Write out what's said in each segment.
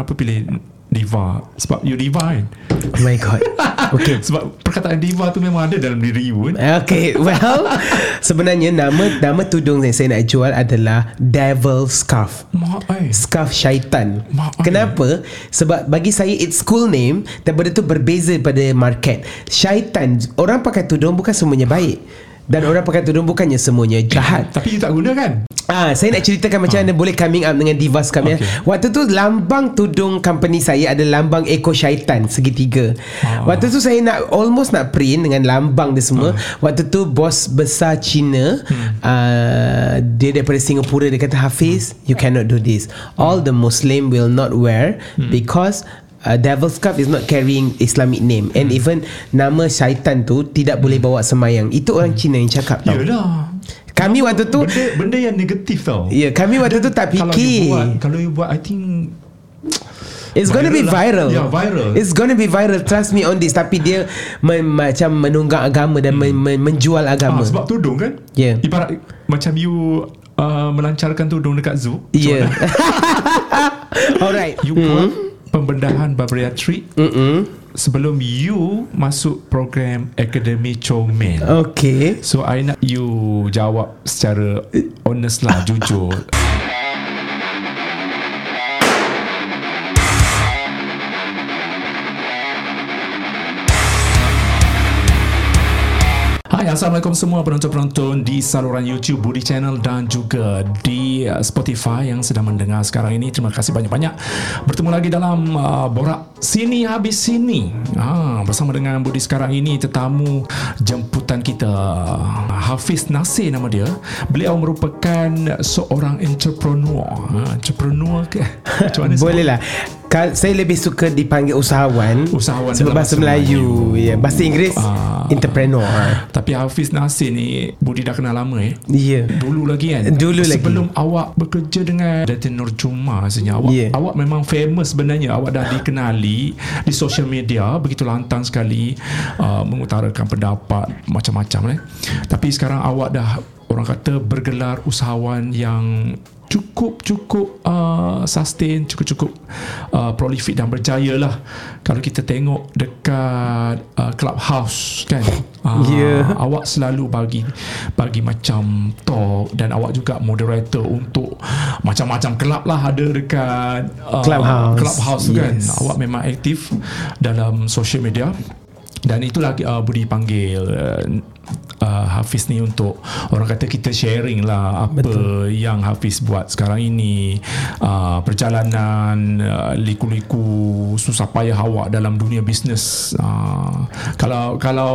kenapa pilih diva? Sebab you diva kan? Oh my god. Okay. Sebab perkataan diva tu memang ada dalam diri you kan? Okay, well, sebenarnya nama nama tudung yang saya nak jual adalah Devil Scarf. Mak ai. Scarf syaitan. Mak ai. Kenapa? Sebab bagi saya it's cool name dan benda tu berbeza pada market. Syaitan, orang pakai tudung bukan semuanya baik. Dan orang pakai tudung bukannya semuanya jahat. Tapi you tak guna kan? Ah, saya nak ceritakan macam mana boleh coming up dengan Diva Scam ya. Okay. Waktu tu lambang tudung company saya ada lambang Eko Syaitan segitiga. Ah. Waktu tu saya nak almost nak print dengan lambang dia semua. Waktu tu bos besar Cina Hmm. uh, dia daripada Singapura dia kata Hafiz, you cannot do this. All the Muslim will not wear Hmm. because Uh, Devil's Cup is not carrying Islamic name and Hmm. even nama syaitan tu tidak boleh bawa semayang. Itu orang Cina yang cakap tau. Yalah. Kami waktu tu Benda, benda yang negatif tau. Ya, kami waktu tu tak Kalau you fikir. buat, kalau you buat, I think It's gonna be Viral lah. viral. Ya, viral. It's gonna be viral. Trust me on this. Tapi dia men, macam menunggak agama dan men, men, menjual agama. ah, sebab tudung kan? Ya. Ibarat macam you uh, melancarkan tudung dekat zoo. Ya. Alright. You buat pembedahan bariatrik Mm-mm. sebelum you masuk program Akademi Comel. Okay. So I nak you jawab secara honest lah, jujur. Hai Assalamualaikum semua penonton-penonton di saluran YouTube Budi Channel dan juga di uh, Spotify yang sedang mendengar sekarang ini. Terima kasih banyak-banyak. Bertemu lagi dalam uh, Borak Sini Habis Sini. Ha, bersama dengan Budi sekarang ini tetamu jemputan kita Hafiz Nasir nama dia. Beliau merupakan seorang entrepreneur. Ha, entrepreneur ke? Macam mana Boleh lah. Kal- saya lebih suka dipanggil usahawan. Usahawan Sebab bahasa bahasa Melayu. Ya, bahasa Inggeris Ah. entrepreneur. Tapi Hafiz Nasir ni Budi dah kenal lama eh. Ya. Dulu lagi kan Dulu lagi. Sebelum awak bekerja dengan Datin Nur Juma Rasanya awak, Yeah. awak memang famous sebenarnya Awak dah dikenali Di social media Begitu lantang sekali uh, Mengutarakan pendapat Macam-macam eh. Tapi sekarang awak dah Orang kata bergelar usahawan yang cukup-cukup uh, sustain, cukup-cukup uh, prolific dan berjaya lah. Kalau kita tengok dekat uh, clubhouse kan, uh, Ya. awak selalu bagi bagi macam talk dan awak juga moderator untuk macam-macam kelab lah ada dekat uh, Clubhouse. clubhouse kan. Yes. Awak memang aktif dalam social media dan itulah uh, Budi panggil uh, uh, Hafiz ni untuk orang kata kita sharing lah apa Betul. yang Hafiz buat sekarang ini uh, perjalanan uh, liku-liku susah payah awak dalam dunia bisnes uh, kalau kalau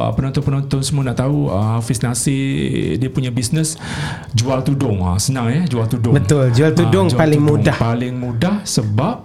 uh, penonton-penonton semua nak tahu uh, Hafiz Nasir dia punya bisnes jual tudung uh, senang eh jual tudung Betul, jual tudung jual paling mudah. paling mudah sebab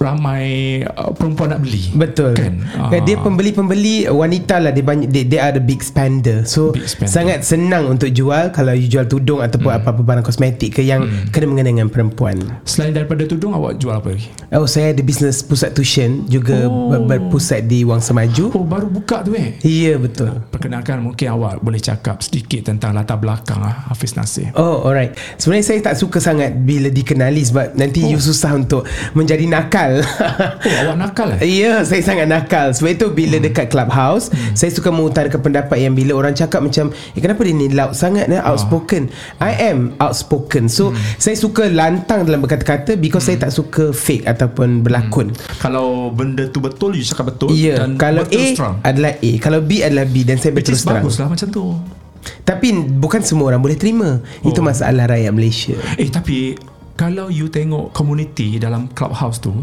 ramai uh, perempuan nak beli Betul. kan Uh, dia pembeli-pembeli wanita lah dia banyak they, they are the big spender. So Big spender. sangat senang untuk jual kalau you jual tudung ataupun Hmm. apa-apa barang kosmetik ke yang kena mengenai dengan perempuan. Selain daripada tudung awak jual apa lagi? Oh saya ada bisnes pusat tuition juga Oh. ber- berpusat di Wang Semaju. Oh baru buka tu eh. Ya betul. Perkenalkan mungkin awak boleh cakap sedikit tentang latar belakang ah, Hafiz Nasir. Oh alright Sebenarnya saya tak suka sangat Bila dikenali Sebab nanti oh. you susah untuk Menjadi nakal Oh awak nakal eh? Ya saya sangat nakal Sebab itu bila hmm. dekat clubhouse hmm. Saya suka mengutarakan pendapat Yang bila orang cakap macam Eh kenapa dia ni loud sangat eh? Outspoken I am outspoken So hmm. saya suka lantang dalam berkata-kata Because hmm. saya tak suka fake Ataupun berlakon Kalau benda tu betul you cakap betul Ya dan Kalau betul A strong. adalah A Kalau B adalah B Dan saya Which berterus is terang bagus lah macam tu. Tapi bukan semua orang boleh terima Itu Oh. masalah rakyat Malaysia Eh tapi kalau you tengok community dalam clubhouse tu,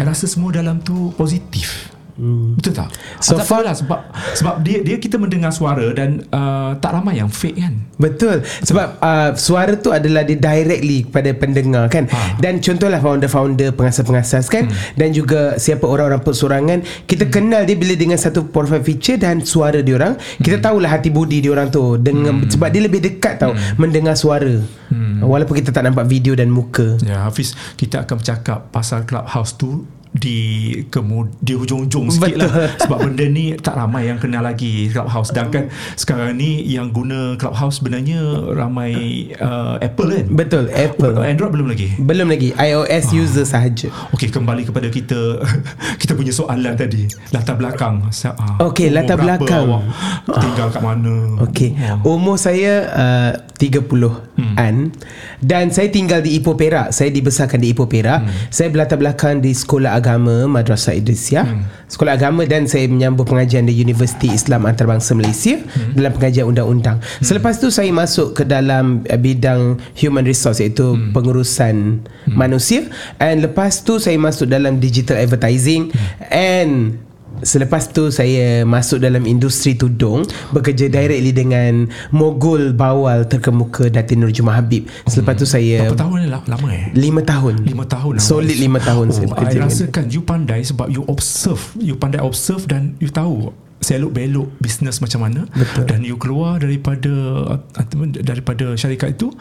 I rasa semua dalam tu positif. Hmm. Betul tak? So So far lah sebab sebab dia dia kita mendengar suara dan uh, tak ramai yang fake kan. Betul Sebab uh, suara tu adalah dia directly kepada pendengar kan Ha. Dan contohlah founder-founder pengasas-pengasas kan Hmm. Dan juga siapa orang-orang persorangan Kita kenal dia bila dengan satu profile picture dan suara dia orang Kita Hmm. tahulah hati budi dia orang tu dengan, Sebab dia lebih dekat tau Hmm. mendengar suara Walaupun kita tak nampak video dan muka Ya Hafiz, kita akan bercakap pasal clubhouse tu di kemud di hujung-hujung sikit Betul. lah sebab benda ni tak ramai yang kenal lagi Clubhouse. Sedangkan sekarang ni yang guna Clubhouse sebenarnya ramai uh, Apple kan? Betul Apple. Android belum lagi? Belum lagi. iOS user sahaja. Okey kembali kepada kita. Kita punya soalan tadi. Latar belakang. Ah, Okey, umur latar belakang. awak tinggal kat mana? Okey, umur saya uh, 30-an dan saya tinggal di Ipoh Perak. Saya dibesarkan di Ipoh Perak. Saya berlatar belakang di Sekolah Agama Madrasah Idrisiah. Sekolah Agama dan saya menyambung pengajian di Universiti Islam Antarabangsa Malaysia dalam pengajian undang-undang. Selepas tu saya masuk ke dalam uh, bidang human resource iaitu pengurusan manusia. And lepas tu saya masuk dalam digital advertising. And Selepas tu saya masuk dalam industri tudung Bekerja directly dengan mogul bawal terkemuka Datin Nur Jumah Habib. Selepas tu saya berapa tahun ni? Lah lama eh? Lima tahun. Lima tahun. Solid lima tahun oh, saya I bekerja dengan rasakan you pandai sebab you observe. You pandai observe dan you tahu selok belok bisnes macam mana. Betul. dan you keluar daripada daripada syarikat itu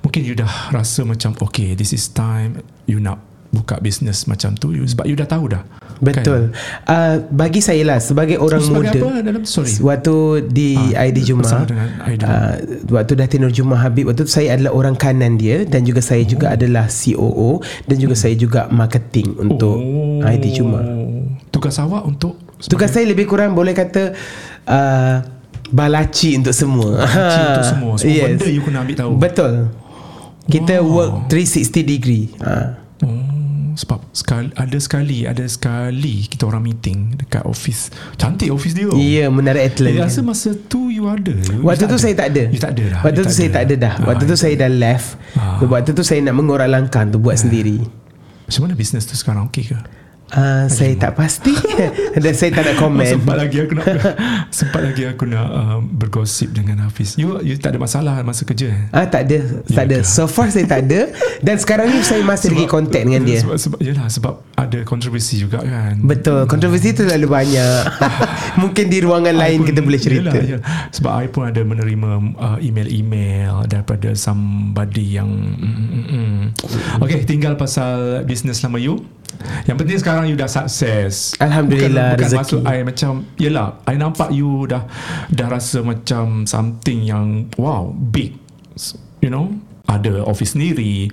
mungkin you dah rasa macam okay this is time you nak buka bisnes macam tu you, sebab you dah tahu dah Betul uh, Bagi saya lah Sebagai orang Sebagai muda apa dalam sorry Waktu di Ah, ID ID. uh, Waktu Datin Nur Jumah Habib Waktu tu saya adalah orang kanan dia Dan juga saya Oh. juga adalah COO Dan juga saya juga marketing Untuk Oh. ID Jumah tugas awak untuk Tugas saya lebih kurang boleh kata uh, balaci untuk semua. Balaci untuk semua. Semua benda you kena ambil tahu. Betul. Kita Wow. work 360 degree. Ha. Oh, sebab sekali, ada sekali ada sekali kita orang meeting dekat office. Cantik office dia. Ya, Menara Atlant. Saya kan. rasa masa tu you ada. You Waktu tu ada. saya tak ada. You tak ada dah. Waktu You tu saya tak ada dah. Waktu tu Ah, saya dah left. Ah. Waktu tu saya nak mengorak langkah untuk buat sendiri. Macam mana bisnes tu sekarang okey ke? Uh, saya tak pasti dan saya tak nak Oh, komen. sempat lagi aku nak sempat lagi aku nak uh, bergosip dengan Hafiz. You you tak ada masalah masa kerja. eh? Ah tak ada, tak ada. ke? So far saya tak ada dan sekarang ni saya masih lagi contact dengan dia. Sebab, sebab yalah sebab ada kontroversi juga kan. Betul Kontroversi tu terlalu banyak Mungkin di ruangan lain I kita pun- boleh cerita yelah, yelah. Sebab I pun ada menerima uh, email-email daripada somebody yang mm, mm, mm. Okay tinggal pasal business lama you Yang penting sekarang you dah sukses Alhamdulillah, Bukan, bukan rezeki. maksud I macam Yelah I nampak you dah Dah rasa macam Something yang Wow Big You know ada office sendiri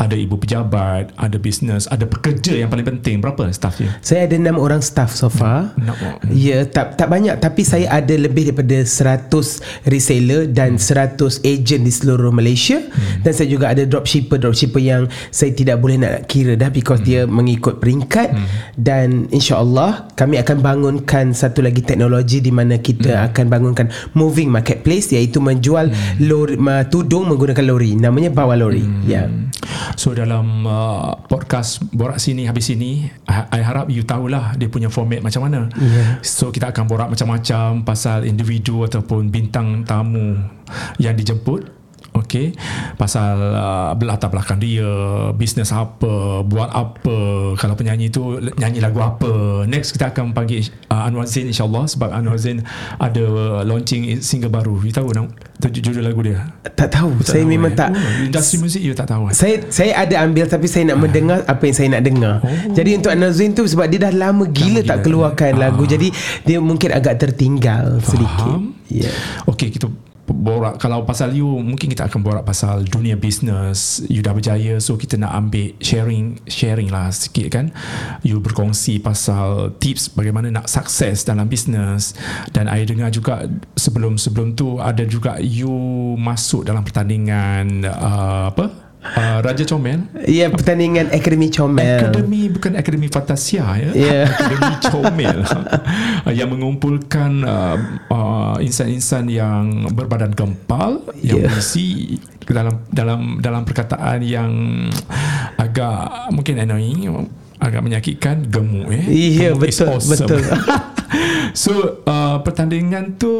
Ada ibu pejabat Ada business Ada pekerja yang paling penting. Berapa staff dia? Saya ada enam orang staff so far. Nak Ya tak tak banyak. Tapi saya ada lebih daripada 100 reseller Dan 100 agent di seluruh Malaysia. Dan saya juga ada dropshipper Dropshipper yang Saya tidak boleh nak kira dah Because dia mengikut peringkat. Dan insyaAllah Kami akan bangunkan Satu lagi teknologi Di mana kita akan bangunkan Moving marketplace Iaitu menjual lori, ma- Tudung menggunakan lori Namanya bawa lori. Ya. So dalam uh, podcast Borak sini habis sini I, I harap you tahulah Dia punya format macam mana. Yeah. So kita akan borak macam-macam Pasal individu ataupun bintang tamu Yang dijemput Okay Pasal uh, latar belakang dia Bisnes apa Buat apa Kalau penyanyi tu Nyanyi lagu apa Next kita akan panggil uh, Anwar Zain insyaAllah Sebab Anwar Zain Ada uh, launching single baru You tahu nak Judul lagu dia Tak tahu Tak Saya tahu, memang eh? tak oh, Industri muzik you tak tahu eh? saya saya ada ambil tapi saya nak mendengar apa yang saya nak dengar. Oh. Jadi untuk Anazin tu sebab dia dah lama gila Lama tak gila. keluarkan Ah. lagu. Jadi dia mungkin agak tertinggal sedikit. Ya. Yeah. Okey kita borak kalau pasal you mungkin kita akan borak pasal dunia bisnes you dah berjaya so kita nak ambil sharing sharing lah sikit kan. You berkongsi pasal tips bagaimana nak sukses dalam bisnes dan I dengar juga sebelum-sebelum tu ada juga you masuk dalam pertandingan uh, apa uh, Raja Comel Ya pertandingan Akademi Comel. Akademi bukan Akademi Fantasia ya. Ya. Akademi Comel yang mengumpulkan uh, uh, insan-insan yang berbadan gempal yang Ya. berisi dalam dalam dalam perkataan yang agak mungkin annoying agak menyakitkan gemuk eh. Iya Gemuk is betul betul. so uh, pertandingan tu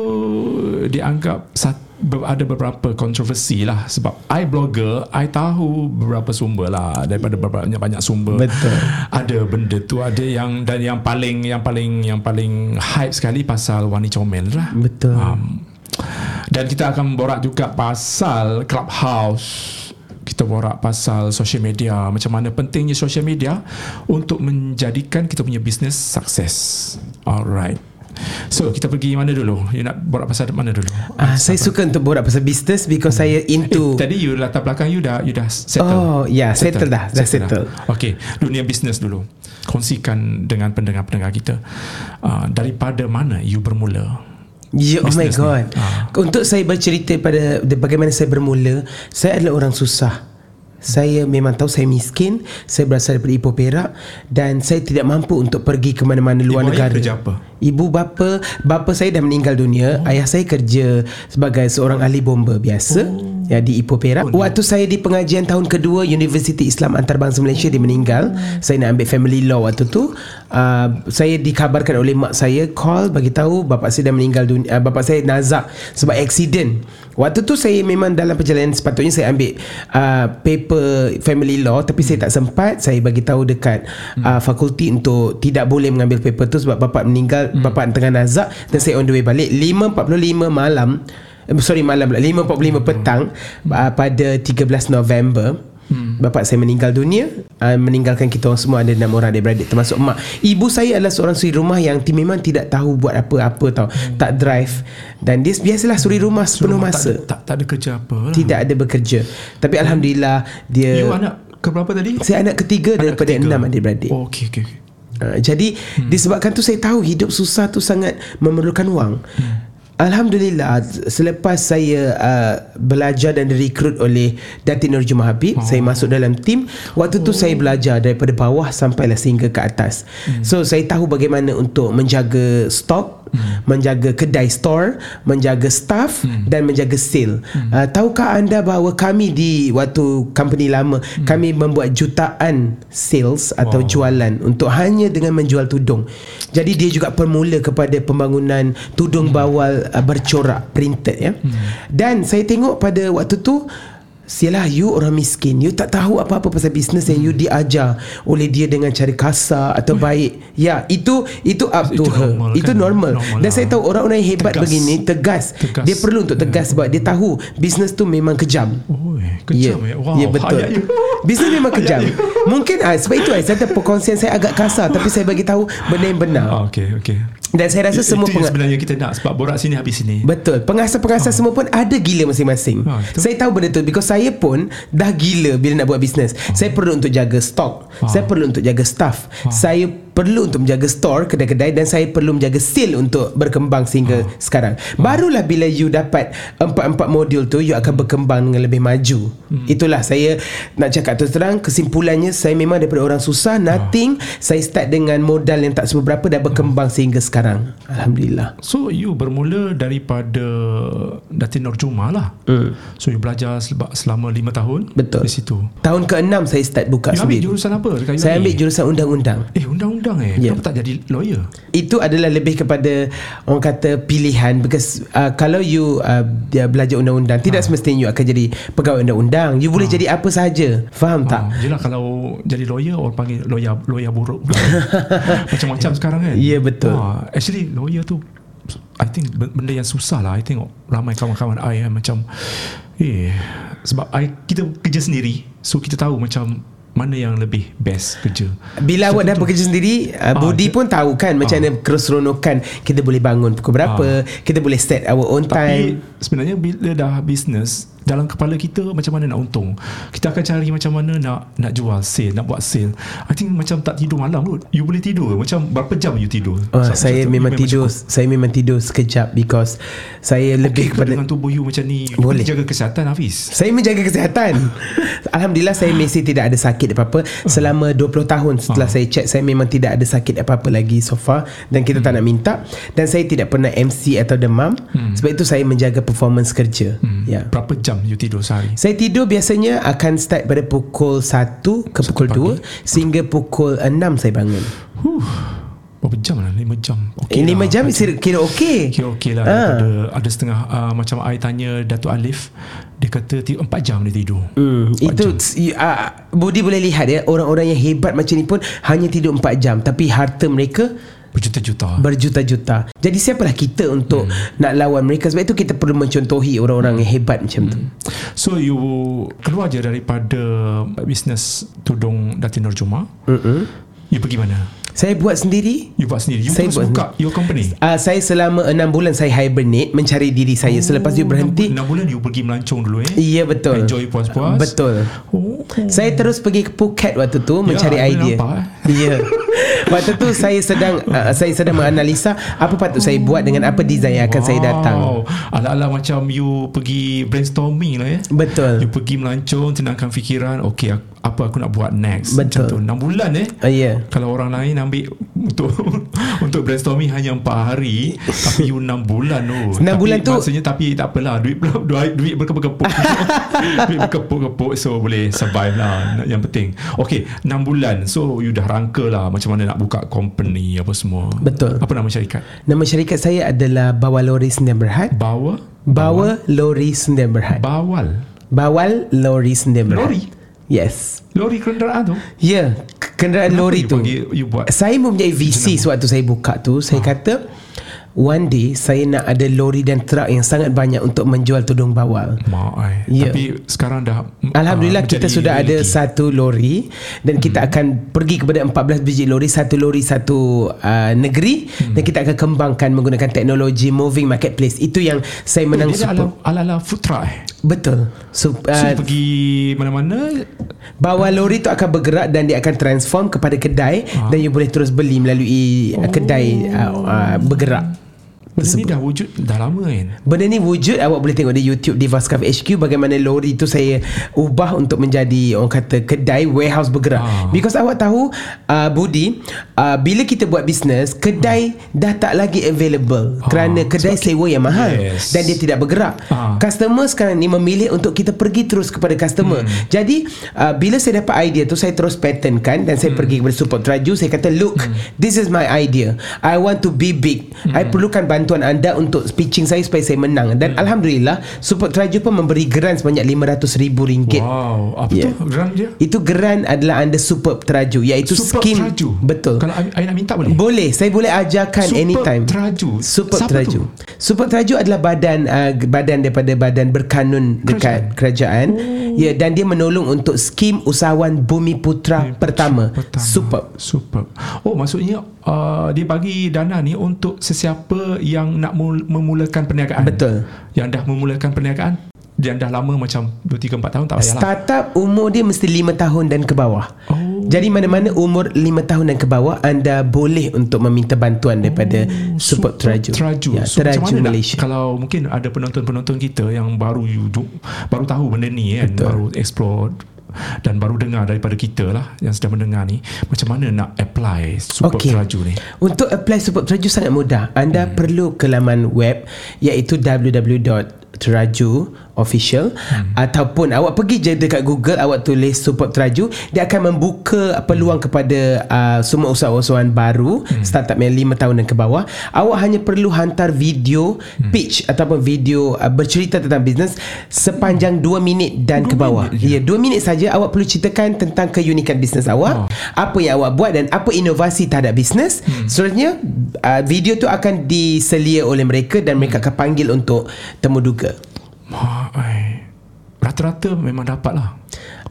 dianggap sat, ber, ada beberapa kontroversi lah sebab I blogger I tahu beberapa sumber lah daripada banyak banyak sumber. Betul. ada benda tu ada yang dan yang paling yang paling yang paling hype sekali pasal Wani Comel lah. Betul. um, dan kita akan borak juga pasal Clubhouse. Kita borak pasal social media macam mana pentingnya social media untuk menjadikan kita punya bisnes sukses. Alright So kita pergi mana dulu? You nak borak pasal mana dulu? Ah, saya suka untuk borak pasal business because saya into Eh, tadi you latar belakang you dah you dah settle. Oh, ya, settle dah, dah settle. Okay, dunia bisnes dulu. Kongsikan dengan pendengar-pendengar kita. Uh, daripada mana you bermula? Ya, oh my Business ni. god. Ah. Untuk saya bercerita pada bagaimana saya bermula, saya adalah orang susah. Saya memang tahu saya miskin, saya berasal daripada Ipoh Perak dan saya tidak mampu untuk pergi ke mana-mana luar Ibu negara. kerja apa? Ibu bapa, bapa saya dah meninggal dunia, oh. ayah saya kerja sebagai seorang ahli bomba biasa. Oh. Ya di Ipoh Perak. Oh, Waktu saya di pengajian tahun kedua Universiti Islam Antarabangsa Malaysia dia meninggal. Saya nak ambil family law waktu tu. Uh, saya dikabarkan oleh mak saya call bagi tahu bapa saya dah meninggal dunia. Uh, bapa saya nazak sebab accident. Waktu tu saya memang dalam perjalanan sepatutnya saya ambil uh, paper family law tapi saya tak sempat. Saya bagi tahu dekat uh, fakulti untuk tidak boleh mengambil paper tu sebab bapa meninggal, bapa tengah nazak dan saya on the way balik 5.45 malam eh, sorry malam pula 5.45 petang uh, pada 13 November Hmm. Bapak saya meninggal dunia uh, Meninggalkan kita orang semua Ada enam orang adik-beradik Termasuk mak Ibu saya adalah seorang suri rumah Yang memang tidak tahu Buat apa-apa tau hmm. Tak drive Dan dia biasalah suri rumah Sepenuh Rumah masa Tak, tak, tak ada kerja apa lah. Tidak ada bekerja Tapi Alhamdulillah Dia You anak ke berapa tadi? Saya anak ketiga Anak Daripada ketiga. enam adik-beradik Oh, okay. okay. Uh, jadi hmm. disebabkan tu saya tahu hidup susah tu sangat memerlukan wang. Hmm. Alhamdulillah selepas saya uh, belajar dan direkrut oleh Datin Nur Juma Habib, oh. saya masuk dalam tim. Waktu tu saya belajar daripada bawah sampailah sehingga ke atas. Hmm. So saya tahu bagaimana untuk menjaga stok, hmm. menjaga kedai store, menjaga staff hmm. dan menjaga sale. Hmm. Uh, tahukah anda bahawa kami di waktu company lama hmm. kami membuat jutaan sales atau Wow. jualan untuk hanya dengan menjual tudung. Jadi dia juga permula kepada pembangunan tudung bawal uh, bercorak printed ya. Hmm. Dan saya tengok pada waktu tu Sialah you orang miskin You tak tahu apa-apa pasal bisnes Yang you Hmm. diajar Oleh dia dengan cara kasar Atau baik Ya itu Itu up to Itu her normal Itu kan? normal, Normal Dan lah. saya tahu orang-orang yang hebat Tegas. begini Tegas. Tegas. Dia perlu untuk tegas Sebab dia tahu Bisnes tu memang kejam Oh, kejam ya. Wow, ya betul. hayat you. Bisnes memang kejam. Mungkin ah, sebab itu saya kata perkongsian saya agak kasar tapi saya bagi tahu benda yang benar. Ah, okay, okay. Dan saya rasa semua Itu yang penga- sebenarnya kita nak sebab borak sini habis sini. Betul. Pengasas-pengasas semua pun Ada gila masing-masing. Ah, betul. Saya tahu benda tu Because saya pun Dah gila Bila nak buat bisnes Saya perlu untuk jaga stok Saya perlu untuk jaga staff. Saya perlu untuk menjaga store Kedai-kedai Dan saya perlu menjaga sale Untuk berkembang Sehingga sekarang Barulah bila you dapat Empat-empat modul tu You akan berkembang Dengan lebih maju Itulah saya Nak cakap terus terang Kesimpulannya Saya memang daripada orang susah Nothing Saya start dengan modal Yang tak seberapa Dan berkembang sehingga sekarang Alhamdulillah So you bermula daripada Datin Nur Juma lah. Hmm. So you belajar selama, 5 tahun Betul. di situ. Tahun ke-6 saya start buka You ambil sendiri. jurusan apa Saya ambil jurusan undang-undang. Eh undang-undang eh. Ya. Kenapa tak jadi lawyer? Itu adalah lebih kepada orang kata pilihan because uh, kalau you uh, dia belajar undang-undang tidak Ah. semestinya you akan jadi pegawai undang-undang. You boleh jadi apa sahaja. Faham tak? Ah, yelah kalau jadi lawyer orang panggil lawyer lawyer buruk. Macam-macam sekarang kan. Ya, betul. Ah, actually lawyer tu I think ben- benda yang susah lah I tengok ramai kawan-kawan I kan macam eh sebab I kita kerja sendiri so kita tahu macam mana yang lebih best kerja. Bila awak dah bekerja sendiri uh, Budi dia- pun tahu kan Macam mana keseronokan Kita boleh bangun pukul berapa Kita boleh set our own time. Tapi sebenarnya bila dah bisnes dalam kepala kita macam mana nak untung. Kita akan cari macam mana nak nak jual sale, nak buat sale. I think macam tak tidur malam kot. You boleh tidur macam berapa jam you tidur? Sebab saya macam memang tidur cukup. Saya memang tidur sekejap Because Saya lebih Okay, ke kepada dengan tubuh you macam ni you Boleh. Jaga kesihatan Hafiz Saya menjaga kesihatan Alhamdulillah saya masih tidak ada sakit apa-apa Selama 20 tahun setelah saya check Saya memang tidak ada sakit apa-apa lagi so far Dan kita tak nak minta Dan saya tidak pernah MC atau demam Sebab itu saya menjaga performance kerja ya. Berapa jam you tidur sehari? Saya tidur biasanya akan start pada pukul 1 ke pukul 2 Sehingga pukul 6 saya bangun. Huh, berapa jam lah? 5 jam. Okay okay 5 lah. jam kira, kira okey. Kira okey lah. Ah. Daripada Ada setengah uh, Macam I tanya Datuk Alif Dia kata 4 jam dia tidur. Hmm, itu uh, Budi boleh lihat ya orang-orang yang hebat macam ni pun hanya tidur 4 jam. Tapi harta mereka Berjuta-juta. berjuta-juta. Jadi siapalah kita untuk hmm. nak lawan mereka sebab itu kita perlu mencontohi orang-orang yang hebat macam tu. So you keluar je daripada bisnes tudung Datin Nurjuma. Mm-mm. You pergi mana? Saya buat sendiri. You buat sendiri. You Saya buat buka your company. Uh, saya selama 6 bulan saya hibernate mencari diri saya. Selepas itu berhenti. 6 bulan you pergi melancong dulu eh. Ya betul. Enjoy puas-puas. Betul. Oh. Saya terus pergi ke Phuket waktu tu mencari Ya, boleh idea. eh. Ya. Waktu tu saya sedang uh, saya sedang menganalisa apa patut saya buat dengan apa design yang akan saya datang. Ala-ala macam you pergi brainstorming lah ya. Betul. You pergi melancong, tenangkan fikiran. Okay, aku- apa aku nak buat next. Betul. Macam tu. 6 bulan eh. Uh, ya. Kalau orang lain ambil untuk untuk brainstorming hanya 4 hari tapi you 6 bulan tu. Enam Tapi bulan tu- maksudnya tapi tak apalah duit duit, duit berkepuk-kepuk. duit berkepuk-kepuk so boleh survive lah yang penting. Okay 6 bulan so you dah rangka lah macam mana nak buka company apa semua. Betul. Apa nama syarikat? Nama syarikat saya adalah Bawal Lori Sdn Berhad. Bawa Bawa Lori Sdn Berhad. Bawal. Bawal Lori Sdn Berhad. Lori? Yes. Lori kenderaan tu. Ya, k- kenderaan Kenapa lori you tu. panggil- you buat? Saya mempunyai visi sewaktu saya buka tu. Saya kata one day saya nak ada lori dan truk yang sangat banyak untuk menjual tudung bawal. Mak ai. Ya. Tapi sekarang dah Alhamdulillah ah, kita sudah ada reality. satu lori dan kita Hmm. akan pergi kepada 14 biji lori satu lori satu uh, negeri Hmm. dan kita akan kembangkan menggunakan teknologi moving marketplace itu yang saya menang Oh, Dia ala, ala, ala food truck eh. betul so, So uh, you pergi mana-mana bawah lori tu akan bergerak dan dia akan transform kepada kedai Ah. dan you boleh terus beli melalui oh. kedai uh, uh, bergerak Benda ni dah wujud dah lama kan Benda ni wujud Awak boleh tengok di YouTube Di Vascav HQ Bagaimana lori tu saya Ubah untuk menjadi Orang kata Kedai warehouse bergerak Ah. Because awak tahu uh, Budi uh, Bila kita buat bisnes Kedai dah tak lagi available Ah. Kerana kedai sewa yang mahal Yes. Dan dia tidak bergerak Ah. Customer sekarang ni Memilih untuk kita pergi terus kepada customer Hmm. Jadi uh, Bila saya dapat idea tu Saya terus patternkan Dan saya Hmm. pergi kepada support Traju Saya kata look This is my idea I want to be big Hmm. I perlukan bantuan anda Untuk pitching saya Supaya saya menang Dan Hmm. Alhamdulillah Support Traju pun memberi geran Sebanyak RM500,000 Wow Apa Yeah. tu geran dia Itu geran adalah anda Super Traju Iaitu Super skim Traju Betul Kalau I nak minta boleh boleh, saya boleh ajarkan Super anytime. Traju. Super Siapa Traju. tu? Super Traju adalah badan uh, badan daripada badan berkanun dekat kerajaan. Oh. Ya dan dia menolong untuk skim usahawan Bumi Putra pertama. Pertama. Super. Super. Oh maksudnya uh, dia bagi dana ni untuk sesiapa yang nak mul- memulakan perniagaan. Betul. Yang dah memulakan perniagaan yang dah lama macam 2 3 4 tahun tak payahlah. Startup umur dia mesti 5 tahun dan ke bawah. Oh. Jadi mana-mana umur 5 tahun dan ke bawah anda boleh untuk meminta bantuan daripada Support Traju. Traju. Ya, so, macam Traju mana Malaysia. Nak, kalau mungkin ada penonton-penonton kita yang baru you baru tahu benda ni kan, Betul. baru explore dan baru dengar daripada kita lah yang sedang mendengar ni macam mana nak apply support Okey. Traju ni Untuk apply support Teraju sangat mudah. Anda Hmm. perlu ke laman web iaitu www.teraju official hmm. ataupun awak pergi je dekat Google awak tulis support teraju dia akan membuka peluang kepada uh, semua usahawan baru hmm. startup yang 5 tahun dan ke bawah awak hanya perlu hantar video hmm. pitch ataupun video uh, bercerita tentang bisnes sepanjang 2 minit dan ke bawah ya 2 minit saja awak perlu ceritakan tentang keunikan bisnes awak Oh. apa yang awak buat dan apa inovasi terhadap bisnes hmm. seterusnya uh, video tu akan diselia oleh mereka dan mereka akan panggil untuk temu duga Mak, ai. rata-rata memang dapat lah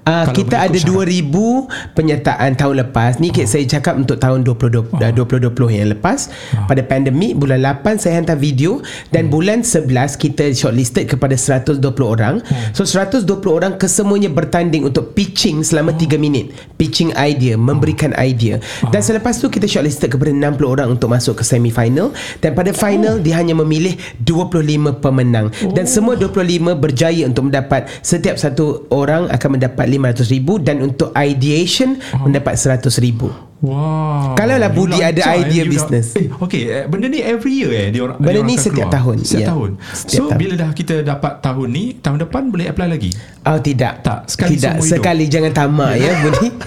Uh, Kalau kita ada mengikut 2000 penyertaan tahun lepas. Ni oh. saya cakap untuk tahun 2020 oh. 2020 yang lepas. Oh. Pada pandemik bulan 8 saya hantar video dan hmm. bulan 11 kita shortlisted kepada 120 orang. Hmm. So 120 orang kesemuanya bertanding untuk pitching selama oh. 3 minit. Pitching idea, memberikan oh. idea. Dan selepas tu kita shortlisted kepada 60 orang untuk masuk ke semi final dan pada final oh. dia hanya memilih 25 pemenang. Oh. Dan semua 25 berjaya untuk mendapat setiap satu orang akan mendapat RM500,000 dan untuk ideation oh. mendapat RM100,000. Wow. Kalau lah Budi ada idea dah- business. Eh, okay, eh, benda ni every year eh dia orang. Benda dia ni setiap keluar. tahun, Setiap ya. tahun. Setiap so tahun. bila dah kita dapat tahun ni, tahun depan boleh apply lagi. Oh tidak. Tak, sekali tidak. seumur hidup. Sekali jangan tamak ya Budi.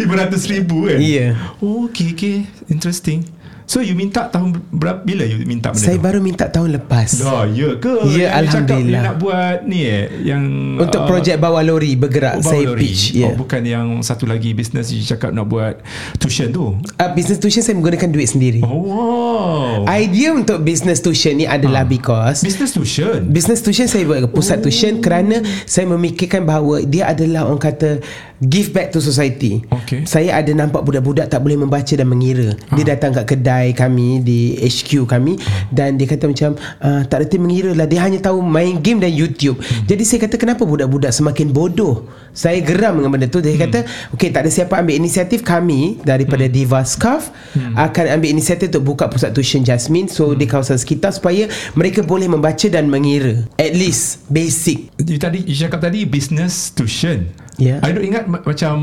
RM500,000 kan? Ya. Oh, okay, okay. Interesting. So you minta tahun berapa bila you minta benda Saya tu? baru minta tahun lepas Dah, ya ke? Ya, cakap Alhamdulillah. you nak buat ni eh yang Untuk ah, projek bawa lori bergerak oh, Saya lori. pitch ya. Oh, bukan yang satu lagi bisnes you cakap nak buat tuition tu. uh, Business tuition saya menggunakan duit sendiri Oh, wow. Idea untuk business tuition ni adalah because Business tuition. Business tuition saya buat ke pusat oh. tuition kerana saya memikirkan bahawa dia adalah orang kata give back to society. Okey. Saya ada nampak budak-budak tak boleh membaca dan mengira. Dia datang kat kedai kami di HQ kami dan dia kata macam uh, tak reti mengira lah dia hanya tahu main game dan YouTube. Jadi saya kata kenapa budak-budak semakin bodoh? Saya geram dengan benda tu. Dia kata okey tak ada siapa ambil inisiatif kami daripada Diva Scarf akan ambil inisiatif untuk buka pusat tuition Jasmine so di kawasan sekitar supaya mereka boleh membaca dan mengira. At least basic. You tadi you cakap tadi business tuition. Ya. I duk ingat ma- macam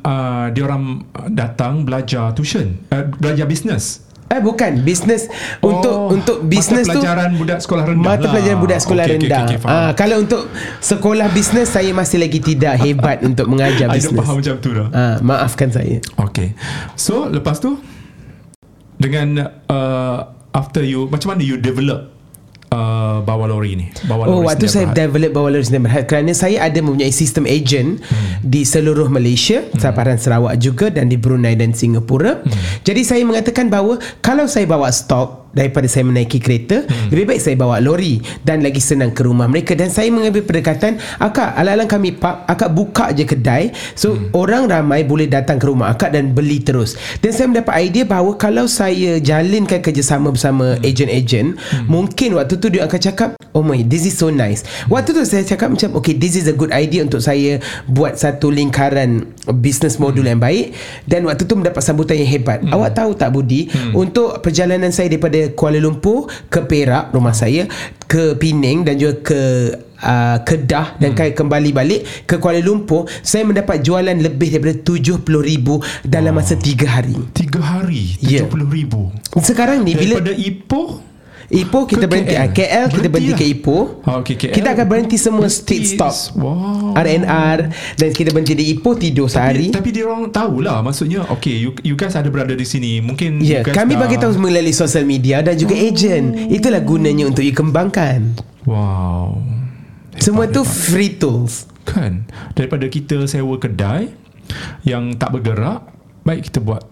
uh, dia orang datang belajar tuition, uh, belajar business. Eh bukan business untuk Oh, untuk business mata tu pelajaran budak sekolah rendah mata lah. pelajaran budak sekolah Okey, okey, rendah. okey, faham. Ah kalau untuk sekolah bisnes saya masih lagi tidak hebat untuk mengajar bisnes. faham macam tu dah. Ah maafkan saya. Okay. So lepas tu dengan uh, after you macam mana you develop uh, bawa lori ni? Bawa Oh lori waktu sendiri saya Berhad. develop bawah lori sendiri berhad kerana saya ada mempunyai sistem agent hmm. di seluruh Malaysia, hmm. Sabah dan Sarawak juga dan di Brunei dan Singapura. Hmm. Jadi saya mengatakan bahawa kalau saya bawa stok daripada saya menaiki kereta, hmm. lebih baik saya bawa lori dan lagi senang ke rumah mereka dan saya mengambil pendekatan akak alang-alang kami pub akak buka je kedai so hmm. orang ramai boleh datang ke rumah akak dan beli terus. Dan saya mendapat idea bahawa kalau saya jalinkan kerjasama bersama hmm. agent-agent, hmm. mungkin waktu tu dia akan cakap, "Oh my, this is so nice." Waktu tu saya cakap macam, "Okay, this is a good idea untuk saya buat satu lingkaran business modul hmm. yang baik." Dan waktu tu mendapat sambutan yang hebat. Hmm. Awak tahu tak Budi, hmm. untuk perjalanan saya daripada Kuala Lumpur ke Perak rumah saya, ke Penang dan juga ke uh, Kedah dan hmm. kembali balik ke Kuala Lumpur, saya mendapat jualan lebih daripada 70,000 dalam masa 3 hari. Tiga hari Ya. 70 ribu Sekarang ni bila Daripada Ipoh Ipoh kita Ke berhenti KL? ah, KL kita Berhenti berhenti ke Ipoh. Oh, okay, KL. Kita akan berhenti semua Berhenti state stop. Wow RNR dan kita berhenti di Ipoh tidur sehari. Tapi, tapi dia orang tahulah Maksudnya Okay you, you guys ada berada di sini Mungkin Ya, you guys kami bagi tahu melalui sosial media dan juga agent. Itulah gunanya untuk you kembangkan. Wow Semua tu free tools. Kan Daripada kita sewa kedai Yang tak bergerak Baik kita buat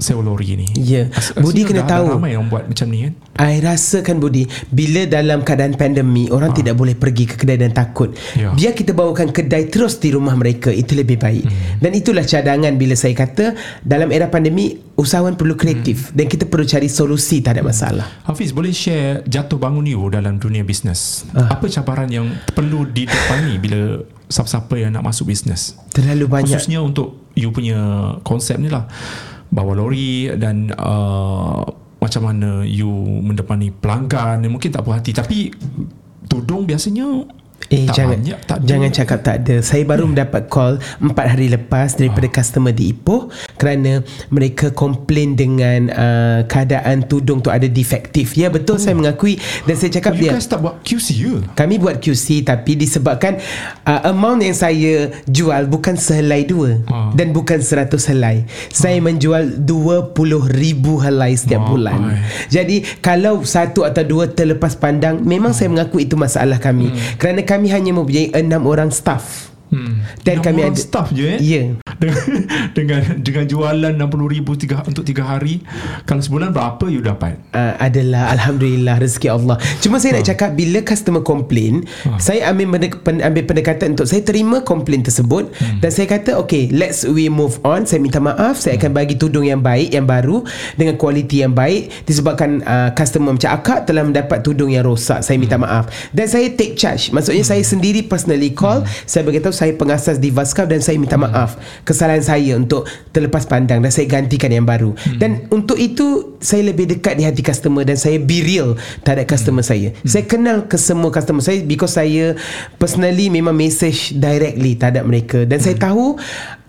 Sewa lori ni Ya. As- Budi kena dah, tahu. dah ramai yang buat macam ni kan I rasakan Budi Bila dalam keadaan pandemi Orang tidak boleh pergi ke kedai dan takut Ya. Biar kita bawakan kedai terus di rumah mereka Itu lebih baik Hmm. Dan itulah cadangan bila saya kata Dalam era pandemi Usahawan perlu kreatif Hmm. Dan kita perlu cari solusi Tak ada masalah Hafiz boleh share Jatuh bangun you Dalam dunia bisnes Ah. Apa cabaran yang Perlu didepani Bila Siapa-siapa yang nak masuk bisnes Terlalu banyak Khususnya untuk You punya Konsep ni lah Bawa lori Dan uh, Macam mana You mendepani pelanggan yang Mungkin tak puas hati Tapi Tudung biasanya Eh tak jangan banyak, tak ada. jangan cakap tak ada. Saya baru hmm. mendapat call 4 hari lepas daripada Ah. customer di Ipoh kerana mereka komplain dengan uh, keadaan tudung tu ada defektif. Ya betul oh. saya mengakui dan saya cakap You dia guys tak buat QC ya kami buat QC tapi disebabkan uh, amount yang saya jual bukan sehelai dua Ah. dan bukan seratus helai. Saya menjual 20 ribu helai setiap Wah, bulan. Jadi kalau satu atau dua terlepas pandang memang saya mengaku itu masalah kami. Kerana kami hanya mempunyai enam orang staff. Hmm. Dan Enam kami orang ada staff je eh Ya. Dengan, dengan dengan jualan 60 ribu tiga, untuk 3 hari kalau sebulan berapa you dapat uh, adalah alhamdulillah rezeki Allah. Cuma saya nak cakap bila customer komplain, saya ambil pendek, pen, ambil pendekatan untuk saya terima komplain tersebut dan saya kata okay, let's we move on. Saya minta maaf, saya akan bagi tudung yang baik yang baru dengan kualiti yang baik disebabkan uh, customer macam akak telah mendapat tudung yang rosak. Saya minta maaf. Dan saya take charge. Maksudnya saya sendiri personally call, saya beritahu saya pengasas di Vascav dan saya minta maaf kesalahan saya untuk terlepas pandang dan saya gantikan yang baru. Dan untuk itu saya lebih dekat di hati customer dan saya be real terhadap customer saya. Saya kenal ke semua customer saya because saya personally memang message directly terhadap mereka dan saya tahu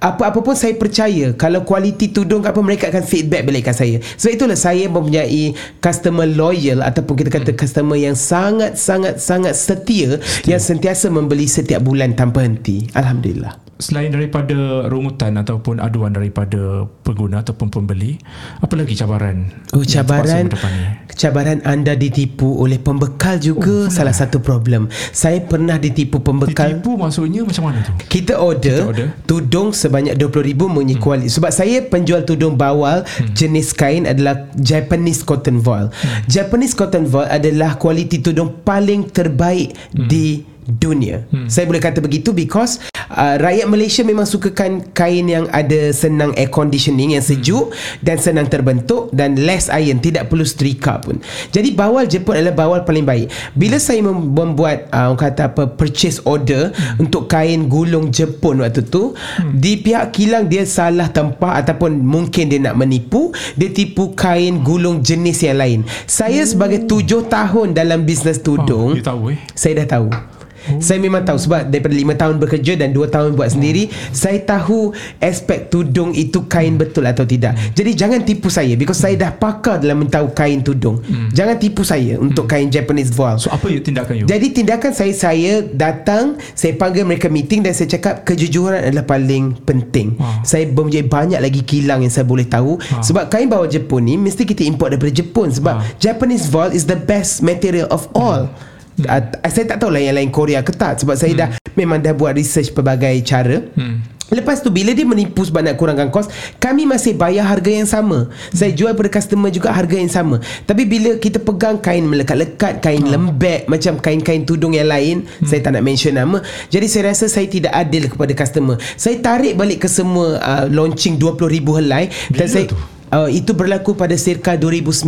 apa-apa pun saya percaya kalau kualiti tudung apa mereka akan feedback balik kat saya. Sebab itulah saya mempunyai customer loyal ataupun kita kata customer yang sangat sangat sangat setia yang sentiasa membeli setiap bulan tanpa henti. Alhamdulillah. Selain daripada rungutan ataupun aduan daripada pengguna ataupun pembeli, apa lagi cabaran? Oh cabaran? Cabaran anda ditipu oleh pembekal juga oh, salah satu problem. Saya pernah ditipu pembekal. Ditipu maksudnya macam mana tu? Kita order, Kita order. tudung sebanyak 20,000 mengenai hmm. kualiti. Sebab saya penjual tudung bawal hmm. jenis kain adalah Japanese cotton voile. Hmm. Japanese cotton voile adalah kualiti tudung paling terbaik hmm. di dunia. Hmm. Saya boleh kata begitu because uh, rakyat Malaysia memang sukakan kain yang ada senang air conditioning yang sejuk hmm. dan senang terbentuk dan less iron, tidak perlu setrika pun. Jadi bawal Jepun adalah bawal paling baik. Bila saya mem- membuat uh, kata apa purchase order hmm. untuk kain gulung Jepun waktu tu, hmm. di pihak kilang dia salah tempah ataupun mungkin dia nak menipu, dia tipu kain gulung jenis yang lain. Saya sebagai tujuh tahun dalam bisnes tudung, Oh, tahu eh? saya dah tahu. Oh. Saya memang tahu sebab daripada 5 tahun bekerja dan 2 tahun buat sendiri, saya tahu aspek tudung itu kain betul atau tidak. Jadi jangan tipu saya because saya dah pakar dalam mentahu kain tudung. Jangan tipu saya untuk kain Japanese voile. So apa you tindakan you? Jadi tindakan saya saya datang, saya panggil mereka meeting dan saya cakap kejujuran adalah paling penting. Wow. Saya mempunyai banyak lagi kilang yang saya boleh tahu sebab kain bawah Jepun ni mesti kita import daripada Jepun sebab Wow. Japanese voile is the best material of all. Uh, saya tak tahu lah yang lain Korea ke tak. Sebab saya dah memang dah buat research pelbagai cara. Lepas tu bila dia menipu sebab nak kurangkan kos Kami masih bayar harga yang sama. Saya jual pada customer juga harga yang sama. Tapi bila kita pegang kain melekat-lekat Kain lembek Macam kain-kain tudung yang lain Saya tak nak mention nama. Jadi saya rasa saya tidak adil kepada customer. Saya tarik balik ke semua uh, Launching 20,000 helai. Dan Bila saya tu? Uh, itu berlaku pada circa 2019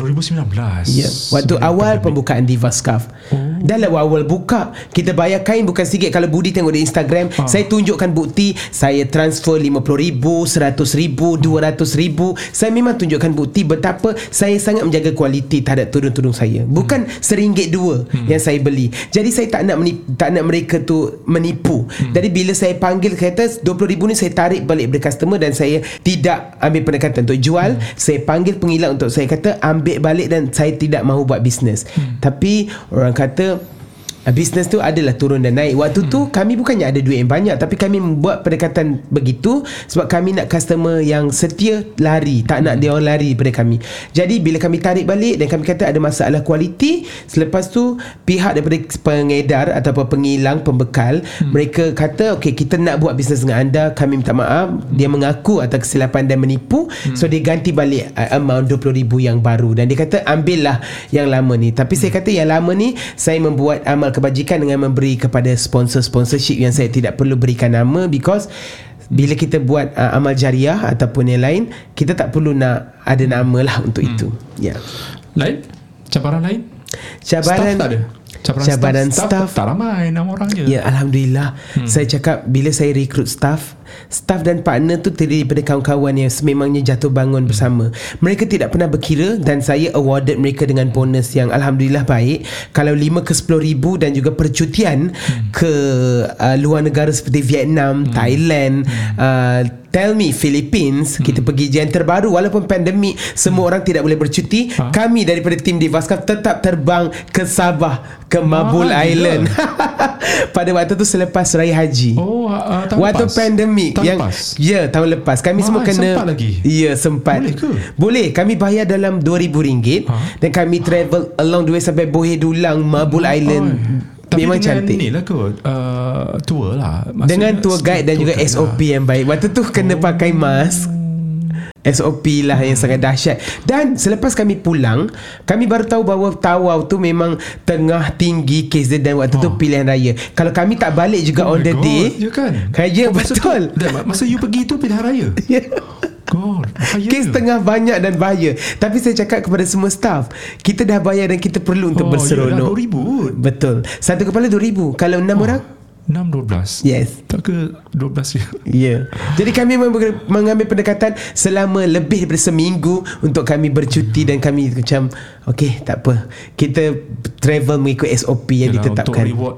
2019. Ya, waktu Sebelum awal pandemik. pembukaan Diva Scarf. Oh. Dah lah awal buka, kita bayar kain bukan sikit kalau Budi tengok di Instagram, Ah. saya tunjukkan bukti saya transfer RM50,000, RM100,000, RM200,000. Saya memang tunjukkan bukti betapa saya sangat menjaga kualiti terhadap tudung-tudung saya. Bukan Hmm. seringgit dua yang saya beli. Jadi saya tak nak menip, tak nak mereka tu menipu. Hmm. Jadi bila saya panggil kata RM20,000 ni saya tarik balik dari customer dan saya tidak ambil pendekatan untuk jual. Hmm. Saya panggil pengilang untuk saya kata ambil balik dan saya tidak mahu buat bisnes. Hmm. Tapi orang kata uh, bisnes tu adalah turun dan naik. Waktu Hmm. tu kami bukannya ada duit yang banyak tapi kami membuat pendekatan begitu sebab kami nak customer yang setia lari, tak nak dia orang lari daripada kami. Jadi bila kami tarik balik dan kami kata ada masalah kualiti, selepas tu pihak daripada pengedar ataupun pengilang pembekal, hmm. mereka kata okey kita nak buat bisnes dengan anda, kami minta maaf. Dia mengaku atas kesilapan dan menipu. Hmm. So dia ganti balik uh, amount 20,000 yang baru dan dia kata ambillah yang lama ni. Tapi hmm. saya kata yang lama ni saya membuat amal kebajikan dengan memberi kepada sponsor-sponsorship yang saya tidak perlu berikan nama because bila kita buat uh, amal jariah ataupun yang lain kita tak perlu nak ada nama lah untuk hmm. itu ya Lain? Cabaran lain? cabaran staff tak ada? Cabaran, cabaran staff, staff, tak ramai enam orang je. Ya Alhamdulillah hmm. Saya cakap Bila saya rekrut staff Staff dan partner tu Terdiri daripada kawan-kawan Yang sememangnya jatuh bangun bersama Mereka tidak pernah berkira Dan saya awarded mereka Dengan bonus yang Alhamdulillah baik Kalau 5 ke 10 ribu Dan juga percutian hmm. Ke uh, luar negara Seperti Vietnam hmm. Thailand hmm. Uh, Tell me Philippines hmm. Kita pergi yang terbaru Walaupun pandemik Semua hmm. orang tidak boleh bercuti Ha? Kami daripada tim Divascaf Tetap terbang ke Sabah Ke Mabul Ah. Island Pada waktu tu selepas Raya Haji Oh, uh, tahun Waktu lepas? pandemik Tahun yang lepas? Ya tahun lepas Kami Wah, semua kena sempat lagi? Ya sempat Boleh ke? Boleh Kami bayar dalam RM2,000 Ha? Dan kami travel Along the way Sampai Bohe Dulang Mabul Island Oh, Tapi Memang dengan cantik. ni lah kot. Uh, Tour lah. Maksudnya Dengan tour guide Dan juga SOP lah. yang baik. Waktu tu kena pakai mask. SOP lah yang sangat dahsyat. Dan selepas kami pulang Kami baru tahu bahawa Tawau tu memang Tengah tinggi kes dia Dan waktu tu Oh. pilihan raya. Kalau kami tak balik juga Oh on the God, day Ya kan? Kaya Masa betul. tu, Masa you pergi tu Pilihan raya God bahaya Kes tengah banyak dan bahaya. Tapi saya cakap kepada semua staff Kita dah bayar dan kita perlu untuk Oh, berseronok. ya dah 2,000 Betul. Satu kepala 2000 Kalau enam orang? 6-12 Yes. Tak ke 12 je? Ya. Yeah. Jadi kami mengambil pendekatan Selama lebih daripada seminggu Untuk kami bercuti Dan kami macam Okay tak apa. Kita travel mengikut SOP yang Yalah, ditetapkan. Untuk reward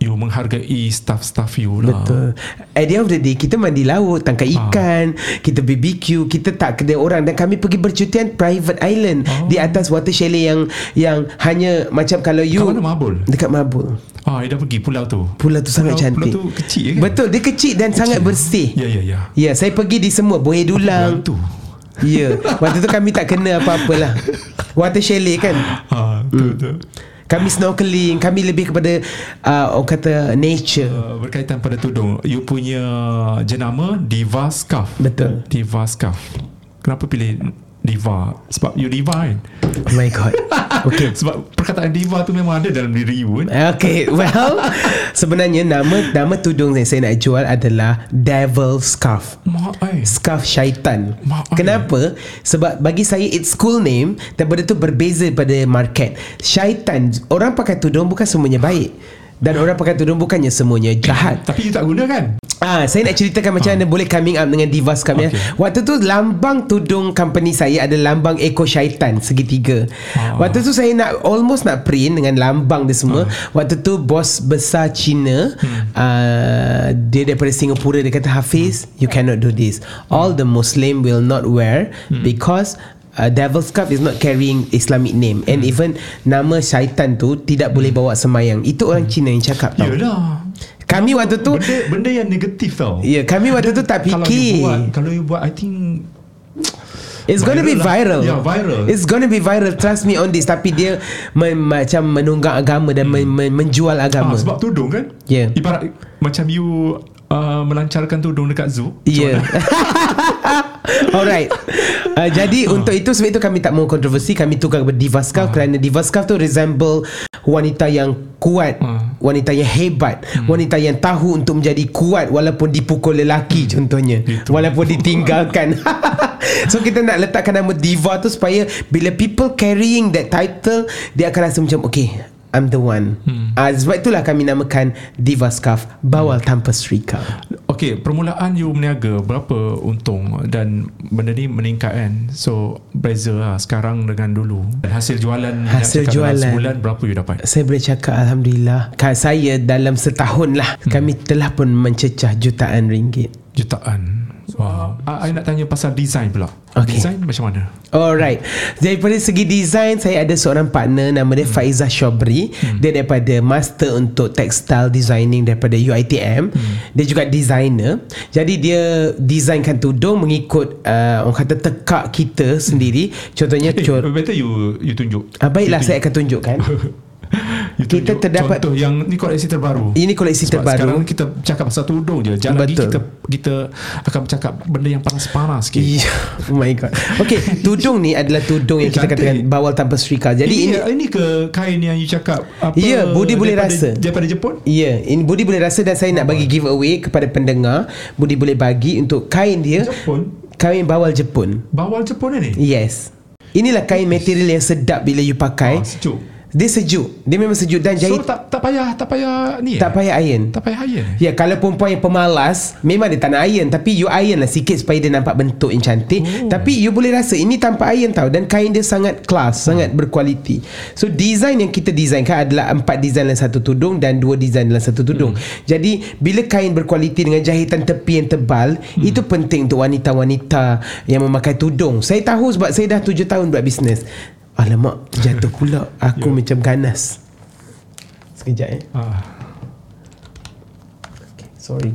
you menghargai staff-staff you lah. Betul. At the end of the day kita mandi laut, tangkap Ah. ikan, kita BBQ, kita tak kedai orang dan kami pergi bercutian private island Oh. di atas water chalet yang yang hanya macam kalau you Kat mana Mabul? Dekat Mabul. Ah, dah pergi pulau tu. Pulau tu sangat Pulau- cantik. Pulau tu kecil kan? Betul, dia kecil dan sangat bersih. Ya, ya, ya. Ya, saya pergi di semua Boya Dulang. Yang tu. Ya, waktu tu kami tak kena apa-apalah. Water chalet kan. Ah, betul, betul. Kami snorkeling, kami lebih kepada uh, orang kata nature. Uh, berkaitan pada tudung, you punya jenama Diva Scarf. Betul. Diva Scarf. Kenapa pilih Diva? Sebab you diva kan? Oh my god. Okay. Sebab perkataan diva tu memang ada dalam diri you kan? Okay, well sebenarnya nama nama tudung yang saya nak jual adalah Devil Scarf. Mak ai. Scarf syaitan. Mak- Kenapa? Sebab bagi saya it's cool name dan benda tu berbeza pada market. Syaitan, orang pakai tudung bukan semuanya baik. Dan orang pakai tudung bukannya semuanya jahat. Tapi you tak guna kan? Ah, saya nak ceritakan macam mana boleh coming up dengan Diva Scam ya. Okay. Waktu tu lambang tudung company saya ada lambang Eko Syaitan segitiga. Ah. Waktu tu saya nak almost nak print dengan lambang dia semua. Waktu tu bos besar Cina Hmm. uh, dia daripada Singapura dia kata Hafiz, you cannot do this. All the Muslim will not wear Hmm. because Uh, Devil's Cup is not carrying Islamic name and Hmm. even nama syaitan tu tidak boleh bawa semayang. Itu orang Cina yang cakap tau. Yalah. Kami waktu tu Benda, benda yang negatif tau. Ya, kami waktu tu tak Kalau you fikir. buat, kalau you buat, I think It's gonna be Viral lah. viral. Ya, viral. It's gonna be viral. Trust me on this. Tapi dia men, macam menunggak agama dan men, men, menjual agama. ah, sebab tudung kan? Ya. Ibarat macam you uh, melancarkan tudung dekat zoo. Ya. Alright. Uh, jadi Ah. untuk itu sebab itu kami tak mau kontroversi. Kami tukar kepada Diva Scarf kerana Diva Scarf tu resemble wanita yang kuat, Ah. wanita yang hebat, Hmm. wanita yang tahu untuk menjadi kuat walaupun dipukul lelaki contohnya, Itu. walaupun ditinggalkan. so kita nak letakkan nama Diva tu supaya bila people carrying that title dia akan rasa macam okay I'm the one. Hmm. Uh, sebab itulah kami namakan Diva Scarf bawal tanpa serika. Okay, permulaan you berniaga berapa untung dan benda ni meningkat kan? So, beza lah sekarang dengan dulu. Dan hasil jualan yang Hasil dalam jualan. sebulan berapa you dapat? Saya boleh cakap Alhamdulillah kan Saya dalam setahun lah hmm. Kami telah pun mencecah jutaan ringgit Jutaan. Wow. Ah, I nak tanya pasal design pula. Okay. Design macam mana? Alright. Daripada segi design Saya ada seorang partner Nama dia Faiza Shobri. Dia daripada Master untuk Textile Designing Daripada UITM Dia juga designer. Jadi dia Designkan tudung Mengikut uh, Orang kata tekak kita sendiri. Contohnya Eh, cor- better you you tunjuk. ah, Baiklah you saya akan tunjukkan You Kita terdapat- contoh yang ni koleksi terbaru. Ini koleksi Sebab terbaru Sekarang kita cakap pasal tudung je. Jangan lagi kita kita akan bercakap benda yang panas-panas sikit. Ya, oh my god. Okay, tudung ni adalah tudung yang kita katakan bawal tanpa serika. Jadi ini, ini ini ke kain yang you cakap apa? Ya, Budi boleh rasa. Daripada Jepun? Ya, ini Budi boleh rasa dan saya nak bagi giveaway kepada pendengar. Budi boleh bagi untuk kain dia Jepun? kain bawal Jepun. Bawal Jepun ni? Yes. Inilah kain material yang sedap bila you pakai. Ah, sejuk. Dia sejuk. Dia memang sejuk dan So jahit tak tak payah tak payah ni. tak eh? payah iron. tak payah iron. Ya kalau perempuan yang pemalas Memang dia tak nak iron Tapi you iron lah sikit Supaya dia nampak bentuk yang cantik oh. Tapi you boleh rasa Ini tanpa iron tau Dan kain dia sangat kelas oh. Sangat berkualiti So design yang kita designkan Adalah empat design dalam satu tudung Dan dua design dalam satu tudung hmm. Jadi Bila kain berkualiti Dengan jahitan tepi yang tebal hmm. Itu penting untuk wanita-wanita Yang memakai tudung Saya tahu sebab Saya dah tujuh tahun buat bisnes Alamak Terjatuh pula Aku Ya. macam ganas Sekejap eh Ah. Sorry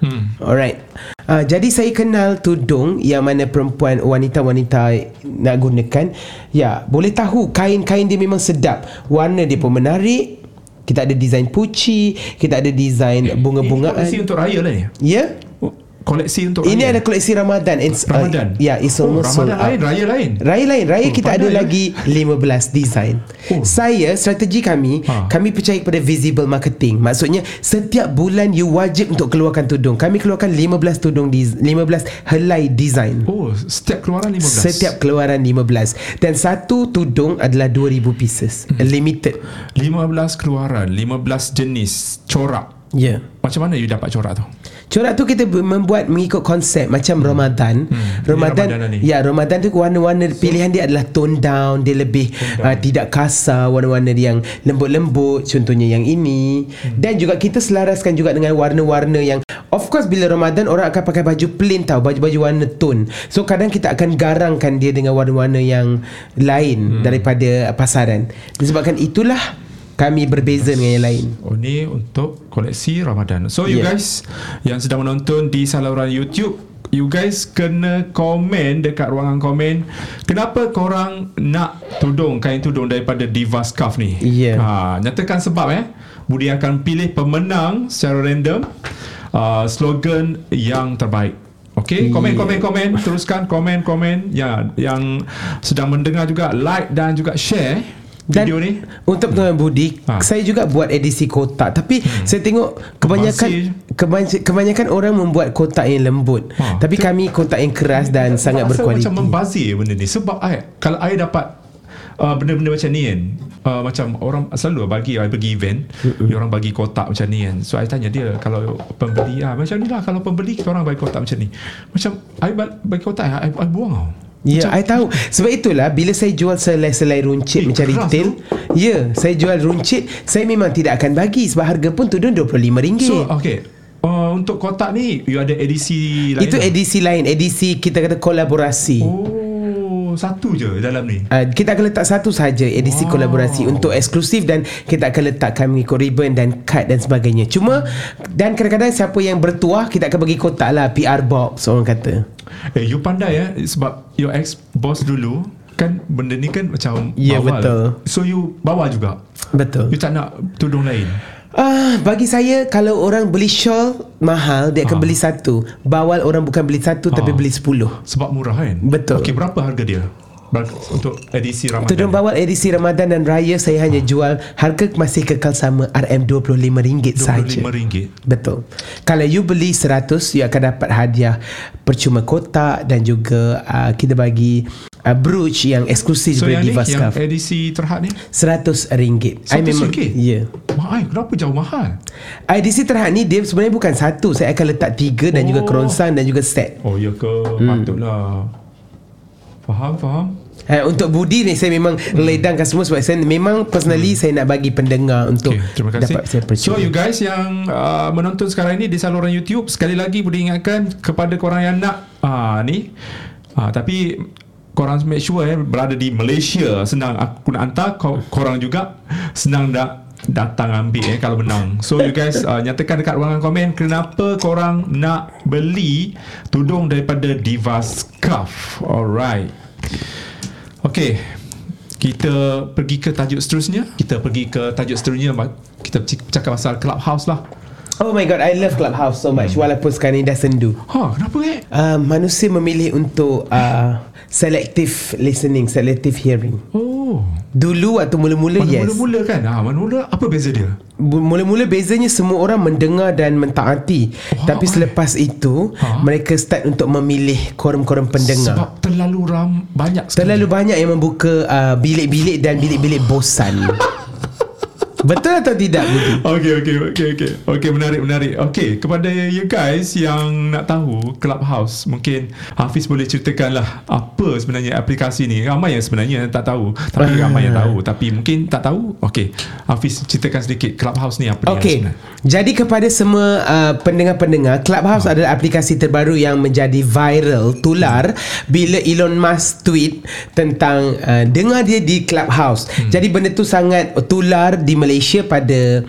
Hmm. Alright. Uh, jadi saya kenal tudung yang mana perempuan wanita-wanita nak gunakan. Ya, boleh tahu kain-kain dia memang sedap. Warna dia pun menarik. Kita ada design puci, kita ada design Ini koleksi bunga-bungaan. untuk raya lah ni. Ya. Oh, Koleksi untuk Ini raya. ada koleksi Ramadan. It's, Ramadan. Uh, ya, it's oh, almost sold Ramadan out. lain, raya lain. Raya lain Raya Oh, kita ada eh? lagi 15 design Oh. Saya Strategi kami Ha. Kami percaya kepada Visible marketing Maksudnya Setiap bulan You wajib untuk keluarkan tudung Kami keluarkan 15 tudung des- 15 helai design Oh, setiap keluaran 15. Setiap keluaran 15 Dan satu tudung adalah 2000 pieces Hmm. Limited 15 keluaran, 15 jenis corak. Ya yeah. Macam mana you dapat corak tu? Corak tu kita membuat mengikut konsep macam Ramadan. Hmm. Ramadan, Ini Ramadan ni. ya Ramadan tu warna-warna pilihan dia adalah tone down, dia lebih uh, tidak kasar, warna-warna yang lembut-lembut contohnya yang ini. Hmm. Dan juga kita selaraskan juga dengan warna-warna yang of course bila Ramadan orang akan pakai baju plain tau, baju-baju warna tone. So kadang kita akan garangkan dia dengan warna-warna yang lain Hmm. daripada pasaran. Disebabkan itulah kami berbeza dengan yang lain. Oh ni untuk koleksi Ramadan. So you Yeah. guys yang sedang menonton di saluran YouTube, you guys kena komen dekat ruangan komen kenapa korang nak tudung kain tudung daripada Diva Scarf ni. Yeah. Ha, nyatakan sebab eh. Budi akan pilih pemenang secara random uh, slogan yang terbaik. Okey, komen Yeah. komen komen teruskan komen komen ya yang sedang mendengar juga like dan juga share Dan video ni. Untuk Tuan Budi Ha. Saya juga buat edisi kotak. Tapi hmm. saya tengok Kebanyakan kebanyakan, kebanyakan orang membuat kotak yang lembut. Ha. Tapi kami kotak yang keras Dan sangat Rasa berkualiti macam membazir benda ni. Sebab I, kalau I dapat uh, benda-benda macam ni kan uh, macam orang selalu bagi I pergi event dia orang bagi kotak macam ni kan. So I tanya dia kalau pembeli ah macam ni lah kalau pembeli kita orang bagi kotak macam ni. Macam I ba- bagi kotak I, I, I buang tau Ya, I tahu. Sebab itulah bila saya jual selai-selai runcit Eh, macam keras retail, ya, saya jual runcit, saya memang tidak akan bagi sebab harga pun tudung RM25. so okay uh, untuk kotak ni you ada edisi lain Itu edisi lain, edisi kita kata kolaborasi. oh satu je dalam ni Uh, kita akan letak satu saja edisi Wow. kolaborasi untuk eksklusif dan kita akan letakkan mengikut ribbon dan kad dan sebagainya. Cuma dan kadang-kadang siapa yang bertuah kita akan bagi kotak lah PR box orang kata. eh you pandai ya sebab your ex boss dulu kan benda ni kan macam bawal. betul. so you bawa juga Betul. You tak nak tudung lain Ah, bagi saya kalau orang beli shawl mahal dia akan Ah. beli satu. Bawal orang bukan beli satu tapi Ah. beli sepuluh. Sebab murah kan Betul. Okey berapa harga dia Untuk edisi Ramadan Tudung bawal edisi Ramadan dan Raya saya hanya jual harga masih kekal sama RM25 saja. RM25 Betul. Kalau you beli 100 you akan dapat hadiah percuma kotak dan juga uh, kita bagi uh, brooch yang eksklusif So yang daripada ni Diva Yang Scarf. edisi terhad ni RM100. I memang RM100? Ya. Mahal Kenapa jauh mahal Edisi terhad ni dia sebenarnya bukan satu. Saya akan letak tiga dan juga Oh. kerongsang dan juga set. Oh ya ke Hmm. Patutlah Faham faham Ha, untuk Budi ni saya memang Hmm. ledangkan semua sebab saya memang personally saya nak bagi pendengar untuk Okay, terima kasih. dapat saya So you guys yang uh, menonton sekarang ini di saluran YouTube sekali lagi Budi ingatkan kepada korang yang nak uh, ni uh, tapi korang make sure eh, berada di Malaysia senang aku nak hantar kor- korang juga senang nak datang ambil eh kalau menang. So you guys uh, nyatakan dekat ruangan komen kenapa korang nak beli tudung daripada Diva Scarf. Alright. Okay Kita pergi ke tajuk seterusnya Kita pergi ke tajuk seterusnya Kita cakap pasal Clubhouse lah Oh my god, I love Clubhouse so much walaupun sekarang ni dah sendu. Ha kenapa eh Uh, manusia memilih untuk uh, selective listening, selective hearing. Oh Dulu waktu mula-mula Mana yes. mula-mula kan ha, Mana-mula apa beza dia Mula-mula bezanya semua orang mendengar dan mentaati. Wow, Tapi eh. selepas itu Ha? mereka start untuk memilih korum-korum pendengar. Sebab terlalu ram Banyak sekali Terlalu banyak yang membuka uh, bilik-bilik dan bilik-bilik bosan. Betul atau tidak Budi? Okay, okay, okay, okay. Okay, menarik, menarik. Okay, kepada you guys yang nak tahu Clubhouse, mungkin Hafiz boleh ceritakan lah apa sebenarnya aplikasi ni. Ramai yang sebenarnya tak tahu. Tapi ramai yang tahu. Tapi mungkin tak tahu. Okay, Hafiz ceritakan sedikit Clubhouse ni apa dia Okey. sebenarnya. Jadi kepada semua uh, pendengar-pendengar, Clubhouse Ha. adalah aplikasi terbaru yang menjadi viral, tular bila Elon Musk tweet tentang uh, dengar dia di Clubhouse. Hmm. Jadi benda tu sangat tular di Malaysia pada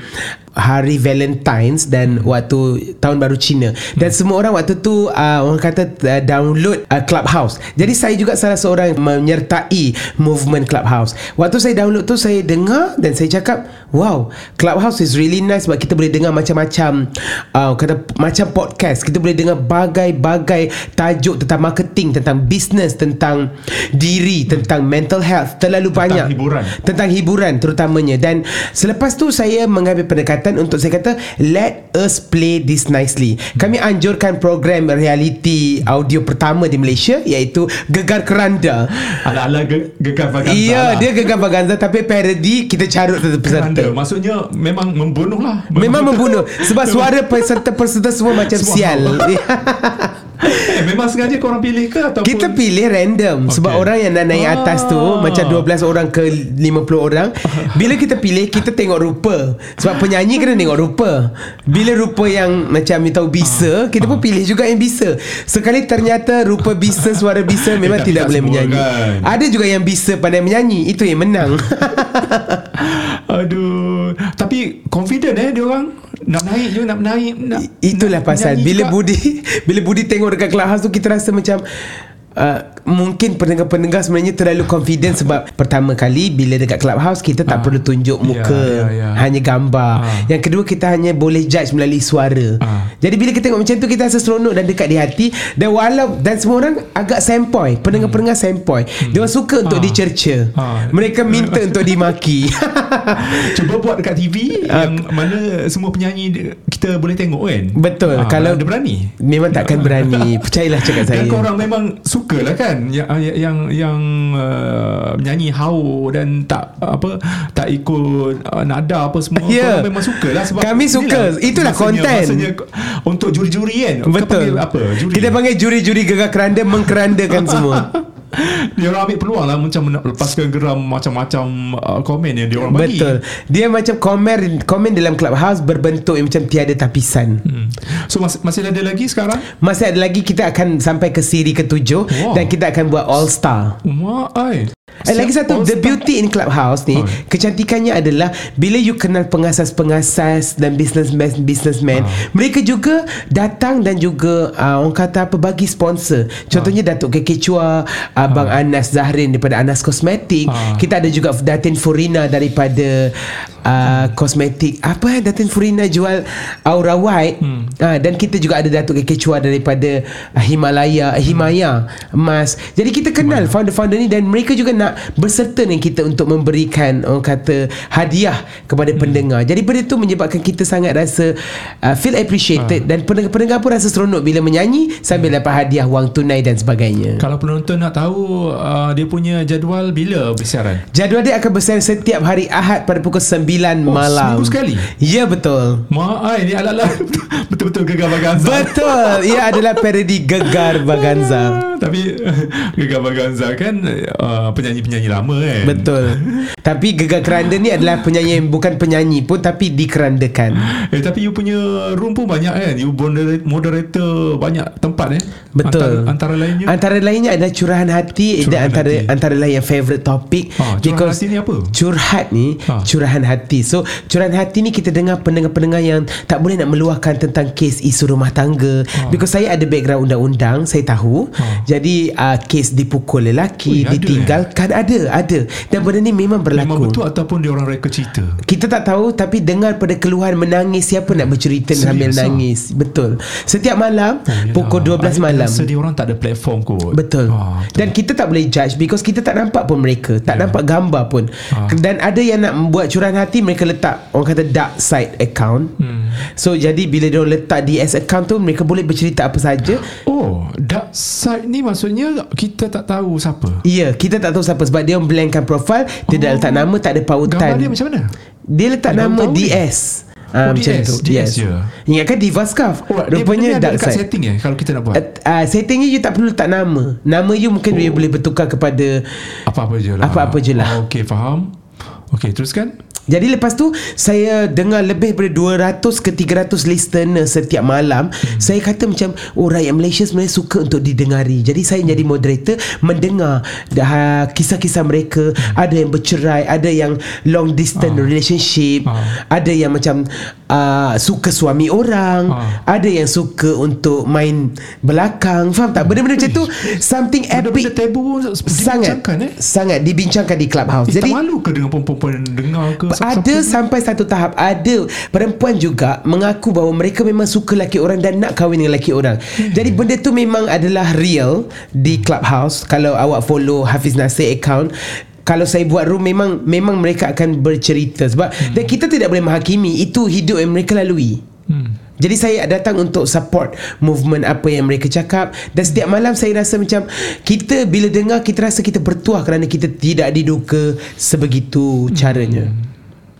hari Valentine's dan waktu tahun baru Cina dan semua orang waktu tu uh, orang kata uh, download uh, Clubhouse. Jadi saya juga salah seorang menyertai movement Clubhouse. Waktu saya download tu saya dengar dan saya cakap, "Wow, Clubhouse is really nice sebab kita boleh dengar macam-macam uh, kata macam podcast. Kita boleh dengar bagai-bagai tajuk tentang marketing, tentang business, tentang diri, tentang mental health, terlalu Tentang banyak hiburan. tentang hiburan terutamanya dan Selepas tu saya mengambil pendekatan untuk saya kata let us play this nicely. Kami anjurkan program reality audio pertama di Malaysia iaitu Gegar Keranda. Ala-ala ge- gegar vaganza Iya, lah. dia Gegar Vaganza tapi parody kita carut Keranda peserta. Maksudnya Memang membunuh lah Memang membunuh sebab suara peserta-peserta semua macam Semua sial. eh, Memang sengaja korang pilih ke Ataupun Kita pilih random okay. Sebab orang yang nak naik Ah. atas tu Macam 12 orang ke 50 orang Bila kita pilih Kita tengok rupa. Sebab penyanyi kena tengok rupa. Bila rupa yang Macam you tahu bisa Kita pun pilih juga yang bisa. Sekali ternyata Rupa bisa Suara bisa Memang tidak boleh menyanyi. kan. Ada juga yang bisa Pandai menyanyi Itu yang menang. Aduh. Tapi confident eh dia orang? Nak naik je Nak naik nak, Itulah nak pasal. Bila juga. Budi Bila Budi tengok dekat clubhouse tu Kita rasa macam uh, Mungkin pendengar-pendengar sebenarnya terlalu confident Sebab pertama kali Bila dekat clubhouse Kita tak Ah. perlu tunjuk Ya, muka ya, ya. Hanya gambar. Ah. Yang kedua kita hanya boleh judge melalui suara. Ah. Jadi bila kita tengok macam tu Kita rasa seronok dan dekat di hati. Dan walau Dan semua orang agak sempoi Pendengar-pendengar sempoi Dia orang suka untuk Ah. dicerca Ah. Mereka minta untuk dimaki. Cuba buat dekat TV Yang mana Semua penyanyi Kita boleh tengok kan? Betul. Ah, Kalau Dia berani? Memang takkan berani Percayalah cakap saya. Dan korang memang suka lah kan yang yang yang uh, menyanyi hau dan tak apa tak ikut uh, nada apa semua. Korang memang suka lah sebab Kami suka. Itulah masanya- konten. masanya untuk juri-juri kan? Betul. apa? Juri. Kita panggil juri-juri gegar keranda Mengkerandakan semua dia orang ambil peluang lah macam nak lepaskan geram macam-macam uh, komen yang dia orang bagi Betul Dia macam komen Komen dalam clubhouse Berbentuk yang macam tiada tapisan hmm. so mas- masih ada lagi sekarang Masih ada lagi Kita akan sampai ke siri ketujuh Wow. Dan kita akan buat all star Wah, ai. Eh, lagi satu The beauty in Clubhouse ni Oh. Kecantikannya adalah Bila you kenal pengasas-pengasas Dan businessman businessman Ah. Mereka juga Datang dan juga uh, Orang kata apa Bagi sponsor. Contohnya Datuk Keke Chua Abang Anas Zahrin Daripada Anas Kosmetik Ah. Kita ada juga Datin Furina Daripada uh, Kosmetik Apa eh Datin Furina jual Aura White? Hmm. uh, Dan kita juga ada Datuk Keke Chua Daripada uh, Himalaya Himaya Emas Jadi kita kenal Founder-founder ni Dan mereka juga nak Berserta dengan kita Untuk memberikan Orang kata Hadiah Kepada pendengar Jadi benda tu menyebabkan Kita sangat rasa uh, Feel appreciated Dan pendengar-pendengar pun rasa seronok Bila menyanyi Sambil dapat hadiah Wang tunai dan sebagainya Kalau penonton nak tahu uh, dia punya jadual bila bersiaran? Jadual dia akan bersiaran setiap hari Ahad pada pukul 9 Oh, malam. seminggu sekali? Ya betul. Mak ai ni ala-ala betul-betul gegar baganza. Betul. Ia adalah parodi Gegar Baganza. Tapi gegar baganza kan uh, penyanyi-penyanyi lama kan. Betul. Tapi Gegar Keranda ni adalah penyanyi yang bukan penyanyi pun tapi dikerandakan. Eh tapi you punya room pun banyak kan. You moderator, moderator banyak tempat eh. Betul. Antara, antara lainnya. Antara lainnya adalah curahan hati Curahan dan antara hati. antara lain yang favorite topik. Ha, curahan hati ni apa? Curhat ni Ha. curahan hati. So curahan hati ni kita dengar pendengar-pendengar yang tak boleh nak meluahkan tentang kes isu rumah tangga. Ha. Because saya ada background undang-undang, saya tahu. Ha. Jadi uh, kes dipukul lelaki, Ui, ada, ditinggalkan ada, ada. Dan benda ni memang berlaku. Memang betul ataupun dia orang reka cerita. Kita tak tahu tapi dengar pada keluhan menangis siapa nak bercerita Serius sambil ah? nangis. Betul. Setiap malam yelah. pukul 12 I malam. dia orang tak ada platform kot. Betul. Ah, betul. Dan kita tak boleh judge because kita tak nampak pun mereka, tak yeah. nampak gambar pun. Ah. Dan ada yang nak buat curahan hati mereka letak orang kata dark side account. Hmm. So jadi bila dia letak DS account tu mereka boleh bercerita apa saja. Oh, dark side ni maksudnya kita tak tahu siapa. Ya, kita tak tahu siapa sebab dia blankkan profile, dia oh. tak letak nama, tak ada pautan. Gambar dia macam mana? Dia letak Dia nama tahu ni. DS. Ah, Oh, macam DS, tu. DS je. Ingatkan Diva Scarf. Oh, dia, Rupanya dia ada dark side. setting eh kalau kita nak buat. Uh, uh, settingnya you tak perlu letak nama. Nama you mungkin oh. you boleh bertukar kepada Apa-apa je lah. Apa-apa je lah. Oh, okay, faham. Okay, teruskan. Jadi lepas tu saya dengar lebih daripada 200 ke 300 listener setiap malam. Hmm. Saya kata macam oh rakyat Malaysia sebenarnya suka untuk didengari. Jadi saya jadi moderator mendengar dah, kisah-kisah mereka. Hmm. Ada yang bercerai, ada yang long distance Ah. relationship, Ah. ada yang macam uh, suka suami orang, Ah. ada yang suka untuk main belakang. Faham tak? Benda-benda macam tu something Benda-benda epic tabu sangat dibincangkan eh. sangat dibincangkan di clubhouse. Eh, Jadi tak malu ke dengan perempuan-perempuan dengar ke? Ada sampai satu tahap ada perempuan juga mengaku bahawa mereka memang suka lelaki orang dan nak kahwin dengan lelaki orang. Hmm. Jadi benda tu memang adalah real di clubhouse kalau awak follow Hafiz Nasir account kalau saya buat room memang memang mereka akan bercerita sebab hmm. dan kita tidak boleh menghakimi itu hidup yang mereka lalui. Hmm. Jadi saya datang untuk support movement apa yang mereka cakap dan setiap malam saya rasa macam kita bila dengar kita rasa kita bertuah kerana kita tidak diduga sebegitu caranya. Ya.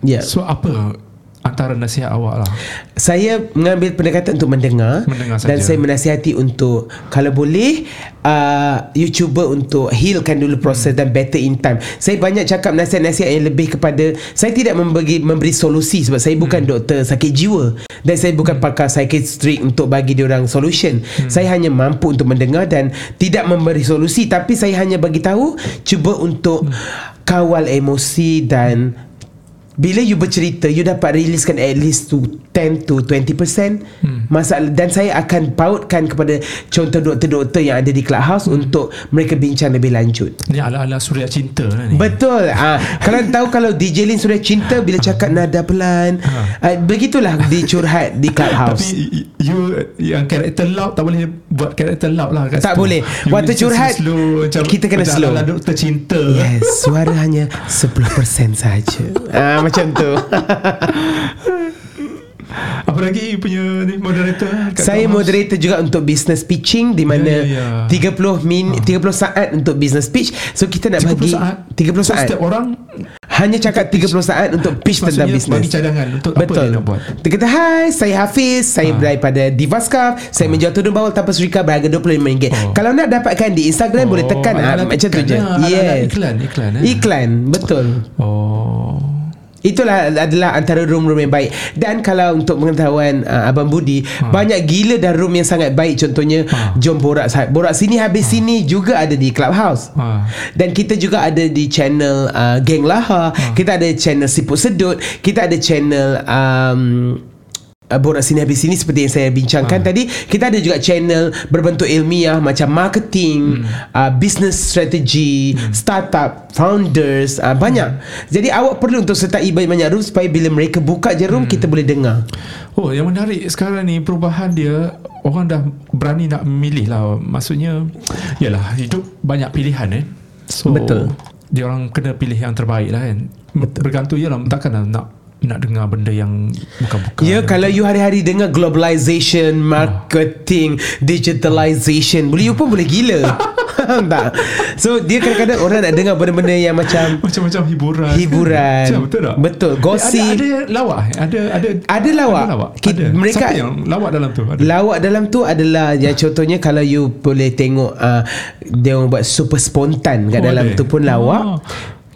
Yeah. So apa antara nasihat awak lah saya mengambil pendekatan untuk mendengar, mendengar dan saya menasihati untuk kalau boleh uh, you cuba untuk healkan dulu proses hmm. dan better in time saya banyak cakap nasihat-nasihat yang lebih kepada saya tidak memberi, memberi solusi sebab saya bukan hmm. doktor sakit jiwa dan saya bukan hmm. pakar psychiatric untuk bagi dia orang solution hmm. saya hanya mampu untuk mendengar dan tidak memberi solusi tapi saya hanya bagi tahu cuba untuk hmm. kawal emosi dan bila you bercerita you dapat riliskan at least to 10 to 20% hmm. masalah dan saya akan pautkan kepada contoh doktor-doktor yang ada di clubhouse hmm. untuk mereka bincang lebih lanjut. Ni ala-ala suria cinta lah ni. Betul. Ah kalau tahu kalau DJ Lin suria cinta bila cakap nada pelan. Ha. uh, begitulah dicurhat di clubhouse. Tapi you yang karakter loud tak boleh buat karakter loud lah tak boleh. You waktu curhat slow, kita kena slow. ala doktor cinta. Yes suara hanya 10% saja. Ah macam tu Apa lagi punya ni moderator? Saya moderator juga untuk business pitching di mana yeah, yeah. 30 min uh. 30 saat untuk business pitch. So kita nak 30 bagi saat. 30 saat. So, setiap orang hanya cakap 30 saat untuk pitch Maksudnya tentang business. Bagi cadangan untuk Betul. apa dia nak buat. Dia kata, "Hai, saya Hafiz, saya uh. daripada Divascaf. Saya uh. menjual tudung bawal tanpa serika berharga RM25." Oh. Kalau nak dapatkan di Instagram oh. boleh tekan ah, macam tu je. Yes. Iklan, iklan eh. Iklan, betul. Oh. Itulah adalah antara room-room yang baik Dan kalau untuk pengetahuan uh, Abang Budi ha. Banyak gila dan room yang sangat baik Contohnya ha. Jom borak Borak sini habis ha. sini Juga ada di Clubhouse ha. Dan kita juga ada di channel uh, Geng Laha ha. Kita ada channel Siput Sedut Kita ada channel um, borak sini habis sini seperti yang saya bincangkan ha. tadi kita ada juga channel berbentuk ilmiah macam marketing hmm. uh, business strategy hmm. startup founders uh, banyak hmm. jadi awak perlu untuk sertai banyak-banyak room supaya bila mereka buka je room hmm. kita boleh dengar oh yang menarik sekarang ni perubahan dia orang dah berani nak memilih lah maksudnya yalah hidup banyak pilihan eh so betul dia orang kena pilih yang terbaik lah kan Betul. bergantung je lah takkan nak nak dengar benda yang bukan-bukan. Ya, kalau you hari-hari dengar globalization, marketing, oh. digitalization, boleh you pun boleh gila. tak. So dia kadang-kadang orang nak dengar benda-benda yang macam macam-macam hiburan. Hiburan. Macam, betul tak? Betul. Gosip. Ada, ada lawak. Eh? Ada ada ada lawak. Ada lawak. Kita, ada. Mereka Siapa yang lawak dalam tu? Ada. Lawak dalam tu adalah yang contohnya kalau you boleh tengok uh, dia orang buat super spontan kat oh, dalam ada. tu pun lawak. Oh.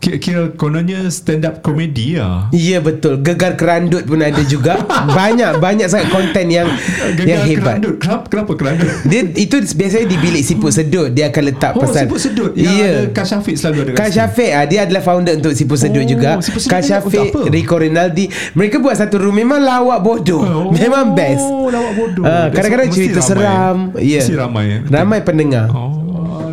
Kira kononnya stand up comedy lah. Ya betul. Gegar kerandut pun ada juga. banyak banyak sangat konten yang Gegar yang hebat. Kerandut. Kenapa, kenapa kerandut? Dia itu biasanya di bilik siput sedut dia akan letak oh, pasal. siput sedut. Yang yeah. ada Kak Syafiq selalu ada. Kak Syafiq ah dia adalah founder untuk siput sedut oh, juga. Kak Syafiq, Rico Rinaldi, mereka buat satu room memang lawak bodoh. Oh, memang best. Oh, lawak bodoh. Ah, kadang-kadang cerita ramai. seram. Ya. Yeah. ramai. Ramai pendengar. Oh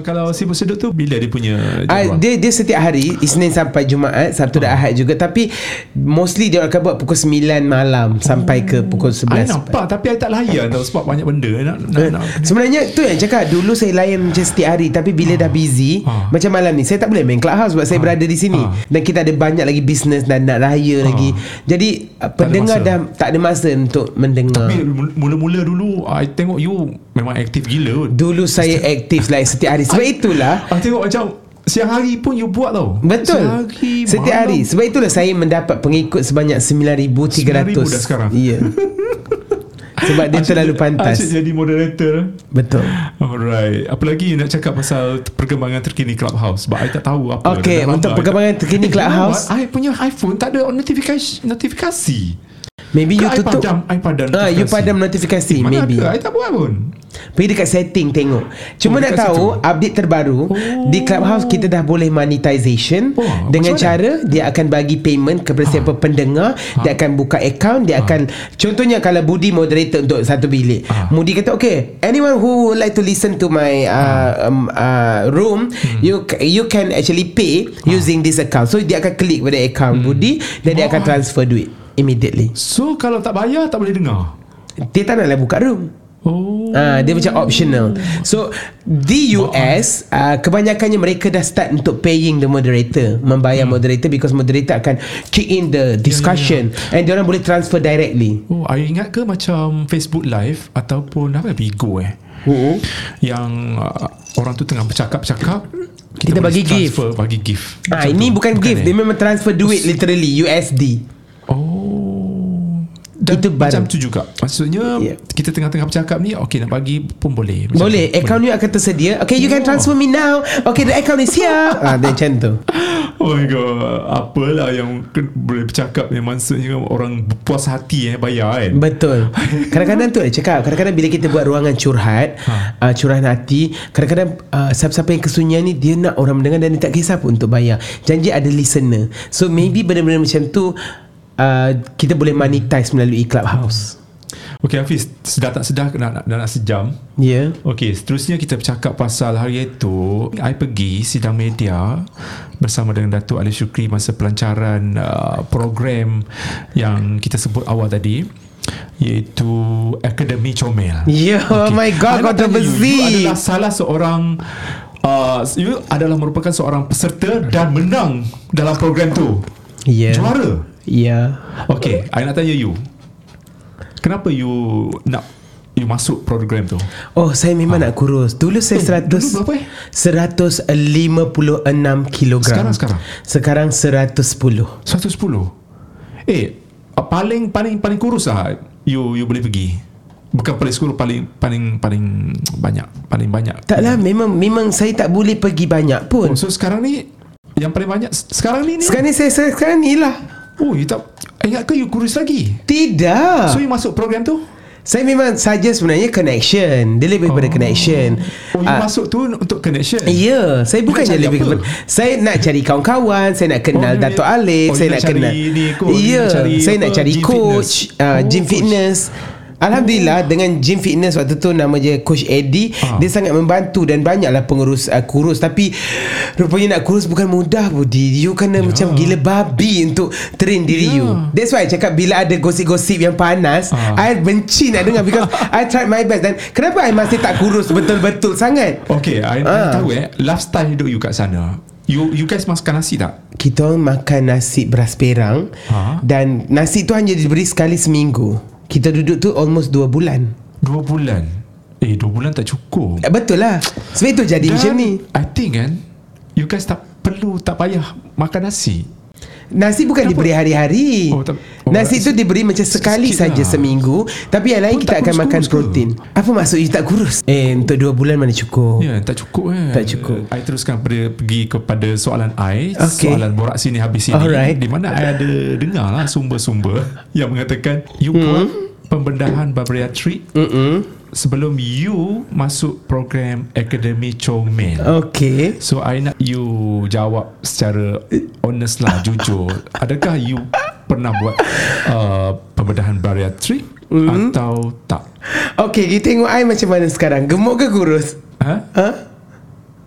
kalau sibuk sedut tu bila dia punya uh, dia dia setiap hari Isnin sampai Jumaat Sabtu oh. dan Ahad juga tapi mostly dia akan buat pukul 9 malam oh. sampai ke pukul 11 I nampak tapi I tak layan tau sebab banyak benda nak, nak, nak, sebenarnya tu yang cakap dulu saya layan macam setiap hari tapi bila oh. dah busy oh. macam malam ni saya tak boleh main clubhouse sebab oh. saya berada di sini oh. dan kita ada banyak lagi bisnes dan nak raya oh. lagi jadi tak pendengar dah tak ada masa untuk mendengar tapi mula-mula dulu I tengok you memang aktif gila dulu saya aktif like setiap hari sebab itulah. Ah tengok macam Siang hari pun you buat tau. Betul. Siang hari Setiap hari Sebab itulah saya mendapat pengikut Sebanyak 9,300 9,000 dah sekarang? Ya Sebab dia Asyik terlalu pantas. Asyik jadi moderator. Betul. Alright. Apa lagi nak cakap pasal Perkembangan terkini Clubhouse? Sebab I tak tahu apa Okay Untuk perkembangan terkini Clubhouse? I punya iPhone Tak ada notifikasi Notifikasi Maybe you tutup padam, I padam ah, You padam notifikasi Mana Maybe ada I tak buat pun Pergi dekat setting tengok Cuma oh, nak tahu situ. Update terbaru oh. Di Clubhouse kita dah boleh monetization oh, Dengan cara Dia akan bagi payment Kepada ah. siapa pendengar ah. Dia akan buka account Dia ah. akan Contohnya kalau Budi moderator Untuk satu bilik ah. Budi kata okay Anyone who would like to listen to my uh, ah. um, uh, Room hmm. You you can actually pay ah. Using this account So dia akan klik pada account hmm. Budi Dan oh. dia akan transfer duit immediately. So kalau tak bayar tak boleh dengar. Dia tak naklah buka room. Oh. Ah, dia macam optional. So di US uh, kebanyakannya mereka dah start untuk paying the moderator, membayar hmm. moderator because moderator akan kick in the discussion yeah, yeah. and dia orang boleh transfer directly. Oh, I ingat ke macam Facebook Live ataupun apa Bigo eh? Uh-huh. Yang uh, orang tu tengah bercakap-cakap Kita boleh bagi gift. transfer, bagi gift. Ah, ini tu. bukan gift, eh? dia memang transfer duit literally USD. Oh. Dan Itu baru. macam tu juga. Maksudnya Yeah. kita tengah-tengah bercakap ni okey nak bagi pun boleh. Macam Boleh, tu. account you akan tersedia. Okay, you can Oh. transfer me now. Okay, the account is here. ah, dia macam tu. Oh my god, apalah yang boleh bercakap yang maksudnya orang puas hati eh bayar kan. Betul Kadang-kadang tu ada cakap Kadang-kadang bila kita buat ruangan curhat Ha. uh, Curahan hati Kadang-kadang uh, Siapa-siapa yang kesunyian ni Dia nak orang mendengar Dan dia tak kisah pun untuk bayar Janji ada listener So maybe benda-benda macam tu uh, Kita boleh monetize melalui Clubhouse Okey Hafiz, sedar tak sedar nak, nak, nak sejam. Ya yeah. Okey, seterusnya kita bercakap pasal hari itu I pergi sidang media bersama dengan Datuk Ali Syukri masa pelancaran uh, program yang kita sebut awal tadi iaitu Akademi Comel. Ya, oh my God, tanya you. You adalah salah seorang uh, you adalah merupakan seorang peserta dan menang dalam program tu. Ya Juara. Ya. Okay, I nak tanya you. Kenapa you nak you masuk program tu? Oh saya memang nak kurus. Dulu saya Eh, 100 dulu berapa eh? 156 kilogram. Sekarang, Sekarang? 110 110 Eh Paling Paling paling kurus lah You you boleh pergi. Bukan paling kurus Paling Paling Paling banyak Paling banyak. Taklah memang Memang saya tak boleh pergi banyak pun. Oh, So sekarang ni Yang paling banyak Sekarang ni ni? Sekarang ni saya, saya sekarang ni lah Oh you tak Ingat ke you kurus lagi? Tidak. So you masuk program tu? Saya memang saja sebenarnya connection. Dia lebih pada connection. Oh you Ah, masuk tu Untuk connection? Ya, saya bukannya lebih apa? kepada Saya nak cari kawan-kawan Saya nak kenal Oh, Dato' Alif oh, Saya nak kenal Ya, cari saya apa, nak cari gym coach fitness. uh, Oh, Gym coach. fitness Alhamdulillah dengan gym fitness waktu tu nama je Coach Eddie Ah. dia sangat membantu dan banyaklah pengurus uh, kurus tapi rupanya nak kurus bukan mudah Budi you kena Ya. macam gila babi untuk train diri Ya. you that's why I cakap bila ada gosip-gosip yang panas Ah. I benci nak dengar because I tried my best dan kenapa I masih tak kurus betul-betul sangat Okay I, I Ah. tahu eh Lifestyle hidup you kat sana You you guys makan nasi tak? kita makan nasi beras perang Ha? dan nasi tu hanya diberi sekali seminggu. Kita duduk tu almost 2 bulan. Dua bulan Eh dua bulan tak cukup Eh, betul lah. Sebab itu jadi Dan macam ni. I think kan You guys tak perlu Tak payah makan nasi Nasi bukan Kenapa? diberi hari-hari. Oh, tak- oh, nasi tu diberi macam sekali sikit saja lah. seminggu. Tapi yang lain Pun kita akan makan kurus-kurus ke? protein. Apa maksud you tak kurus? Eh untuk 2 bulan mana cukup. Ya tak cukup kan Tak cukup. I teruskan pada, Pergi kepada soalan I Okay. Soalan borak sini habis sini Alright. Di mana I ada Dengar lah sumber-sumber Yang mengatakan You Hmm. buat Pembedahan bariatrik Mm-mm. Sebelum you Masuk program Akademi Comel Okay. So I nak you jawab secara honest lah, jujur. Adakah you pernah buat uh, pembedahan bariatrik mm. atau tak? Okay, kita tengok I macam mana sekarang. Gemuk ke kurus? Ha? Ha?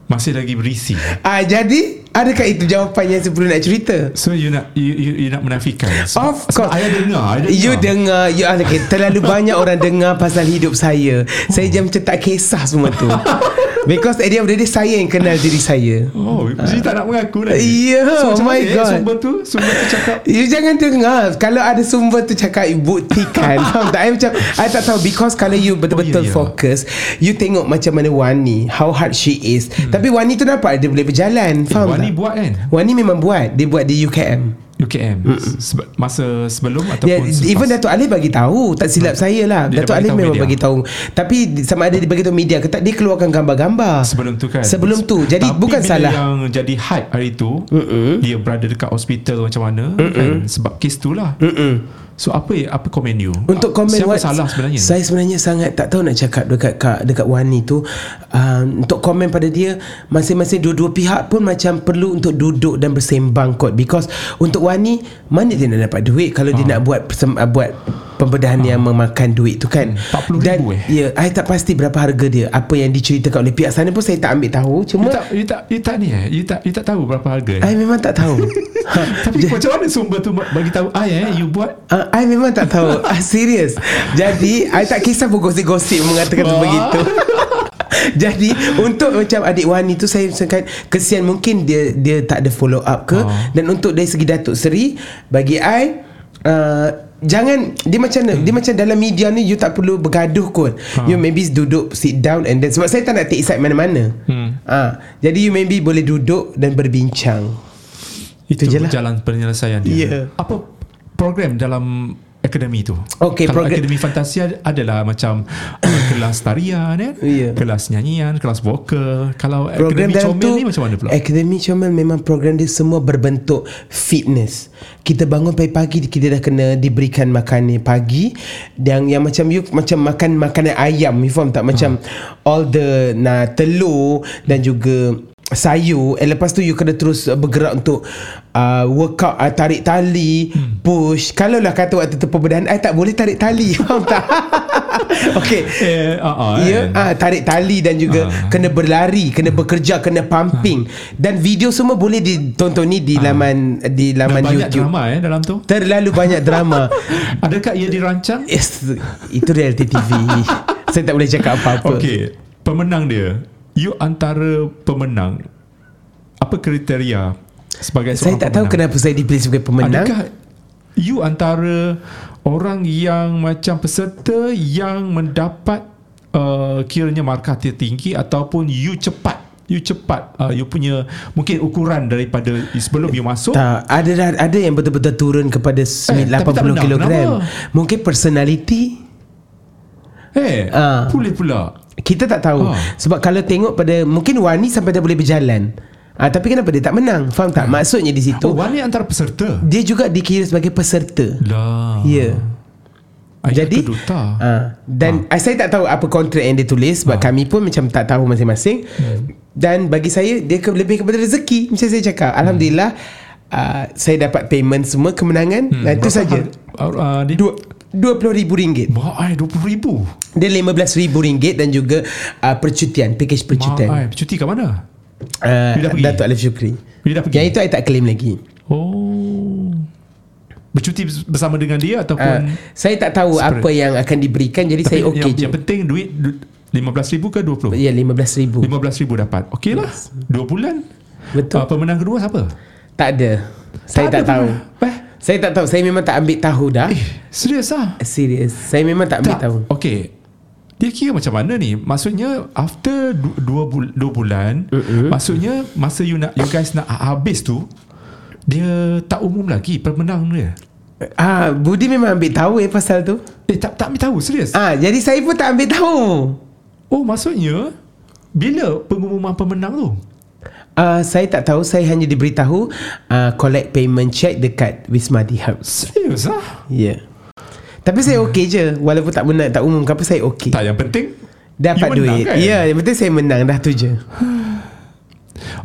Masih lagi berisi. Ah, jadi adakah itu jawapan yang sebelum nak cerita? So you nak you, you, you nak menafikan? Sebab, Of course I ada dengar, I ada You dengar. dengar you, ah, okay, Terlalu banyak orang dengar Pasal hidup saya Saya macam tak kisah semua tu Because at the end of the day Saya yang kenal diri saya Oh, jadi tak nak mengaku lagi. Ya, so, oh my eh, God. Sumber tu, sumber tu cakap. You jangan dengar Kalau ada sumber tu cakap You buktikan Faham tak I macam I tak tahu Because kalau you betul-betul Oh, ya, ya. fokus You tengok macam mana Wani How hard she is Tapi Wani tu nampak Dia boleh berjalan Faham Wani tak buat kan? Wani memang buat Dia buat di UKM UKM. Sebe- masa sebelum ataupun Yeah, selepas? even Datuk Alif bagi tahu tak silap saya lah Dia Datuk Alif tahu memang media. bagi tahu tapi sama ada dia bagi tahu media ke tak dia keluarkan gambar-gambar Sebelum tu kan Sebelum tu. Jadi Tapi bukan salah. yang jadi hype hari tu Mm-mm. Dia berada dekat hospital macam mana Mm-mm. kan Sebab kes tu lah Mm-mm. So apa apa komen you? Untuk komen Siapa what- salah sebenarnya? Saya sebenarnya sangat tak tahu nak cakap dekat kak, dekat Wani tu. Um, untuk komen pada dia masing-masing dua-dua pihak pun macam perlu untuk duduk dan bersembang kot. Because untuk Wani mana dia nak dapat duit kalau dia nak buat buat pembedahan yang memakan duit tu kan. Hmm, 40,000 Dan eh? ya, I tak pasti berapa harga dia. Apa yang diceritakan oleh pihak sana pun saya tak ambil tahu. Cuma You tak, you tak, you tak ni eh? You tak, you tak tahu berapa harga eh? I memang tak tahu. Tapi macam mana sumber tu bagi tahu I eh? You buat Uh, I memang tak tahu ah, Serius Jadi I tak kisah pun gosip-gosip Mengatakan begitu Jadi Untuk macam adik Wani tu Saya rasakan Kesian mungkin dia Dia tak ada follow up ke Oh. Dan untuk dari segi Datuk Seri Bagi I uh, Jangan Dia macam hmm. Dia macam dalam media ni You tak perlu bergaduh kot Ha. You maybe duduk Sit down and then Sebab saya tak nak take side mana-mana Hmm. Ah, Jadi you maybe boleh duduk Dan berbincang Itu je lah. jalan penyelesaian dia Ya. Apa program dalam akademi tu. Okey, Kalau program- akademi fantasi adalah macam uh, Kelas tarian eh? Ya. Kelas nyanyian Kelas vokal. Kalau Program akademi comel tu ni macam mana pula? Akademi Comel memang program dia semua berbentuk fitness. Kita bangun pagi-pagi Kita dah kena diberikan makanan pagi. Yang yang macam you Macam makan makanan ayam You faham tak? Macam all the nah, telur Dan juga sayur and lepas tu you kena terus uh, bergerak untuk uh, workout uh, tarik tali hmm. push kalau lah kata waktu tu pembedahan I tak boleh tarik tali faham tak okay Eh, uh, uh, Ya, ah, tarik tali dan juga Ah. kena berlari, kena bekerja, kena pumping. Dan video semua boleh ditonton ni di laman di Dan laman Ah. banyak YouTube. drama eh dalam tu Terlalu banyak drama. Adakah ia dirancang yes, itu reality TV. Saya tak boleh cakap apa-apa. Okey, pemenang dia. You antara pemenang. Apa kriteria sebagai Saya seorang tak tahu pemenang? kenapa saya dipilih sebagai pemenang. Adakah you antara orang yang macam peserta yang mendapat uh, kiranya markah tertinggi ataupun you cepat you cepat uh, you punya mungkin ukuran daripada sebelum you masuk tak, ada ada yang betul-betul turun kepada Eh, 80 tapi tak menang. kilogram. Kenapa? Mungkin personality eh Ah. boleh pula kita tak tahu. Ah. Sebab kalau tengok pada mungkin Wani sampai dah boleh berjalan. Ah, tapi kenapa dia tak menang? Faham tak? Maksudnya di situ oh Wan ni antara peserta dia juga dikira sebagai peserta. lah Ya. Ayah Jadi tu duta uh, dan uh. saya tak tahu apa kontrak yang dia tulis sebab Ah. kami pun macam tak tahu masing-masing. Hmm. Dan bagi saya dia ke- lebih kepada rezeki macam saya cakap. Hmm. Alhamdulillah uh, saya dapat payment semua kemenangan hmm. dan itu saja. uh, dia Dua RM20,000 Mak ai RM20,000 Dia RM15,000 dan juga uh, percutian Package Mak percutian ai Cuti kat mana? Uh, Bila dah pergi? Datuk Alif Syukri. Bila dah pergi? Yang itu I tak claim lagi. Oh. Bercuti bersama dengan dia Ataupun uh, Saya tak tahu Separate. apa yang akan diberikan Jadi Tapi saya okey yang, je. yang penting duit du- RM15,000 ke 20 Ya RM15,000 RM15,000 dapat. Okey lah. Dua bulan? Betul. Uh, Pemenang kedua siapa? Tak ada. Saya tak, ada tahu. pemenang. Eh? Saya tak tahu. Saya memang tak ambil tahu dah. Eh serius lah Serius Saya memang tak ambil tak. tahu. Okey dia kira macam mana ni? Maksudnya After du- dua, bul- dua bulan uh-uh. Maksudnya Masa you nak You guys nak habis tu Dia tak umum lagi Pemenang dia. Ah, Budi memang ambil tahu eh pasal tu. Eh tak, tak ambil tahu Serius Ah, Jadi saya pun tak ambil tahu. Oh maksudnya Bila pengumuman pemenang tu? Uh, saya tak tahu. Saya hanya diberitahu uh, Collect payment check Dekat Wisma di House Serius lah Ya. yeah. Tapi saya okey je. Walaupun tak menang Tak umum Apa saya okey. Tak yang penting Dapat you duit. kan? Ya yang penting saya menang. Dah tu je.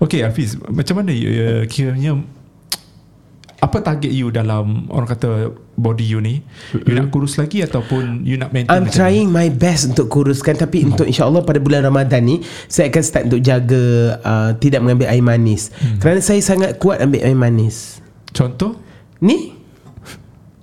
Okay Hafiz Macam mana uh, Kiranya Apa target you dalam Orang kata Body you ni? You nak kurus lagi Ataupun You nak maintain I'm trying my best Untuk kuruskan Tapi untuk insyaAllah Pada bulan Ramadan ni Saya akan start untuk jaga uh, Tidak mengambil air manis. Hmm. Kerana saya sangat kuat Ambil air manis. Ni? Contoh? Ni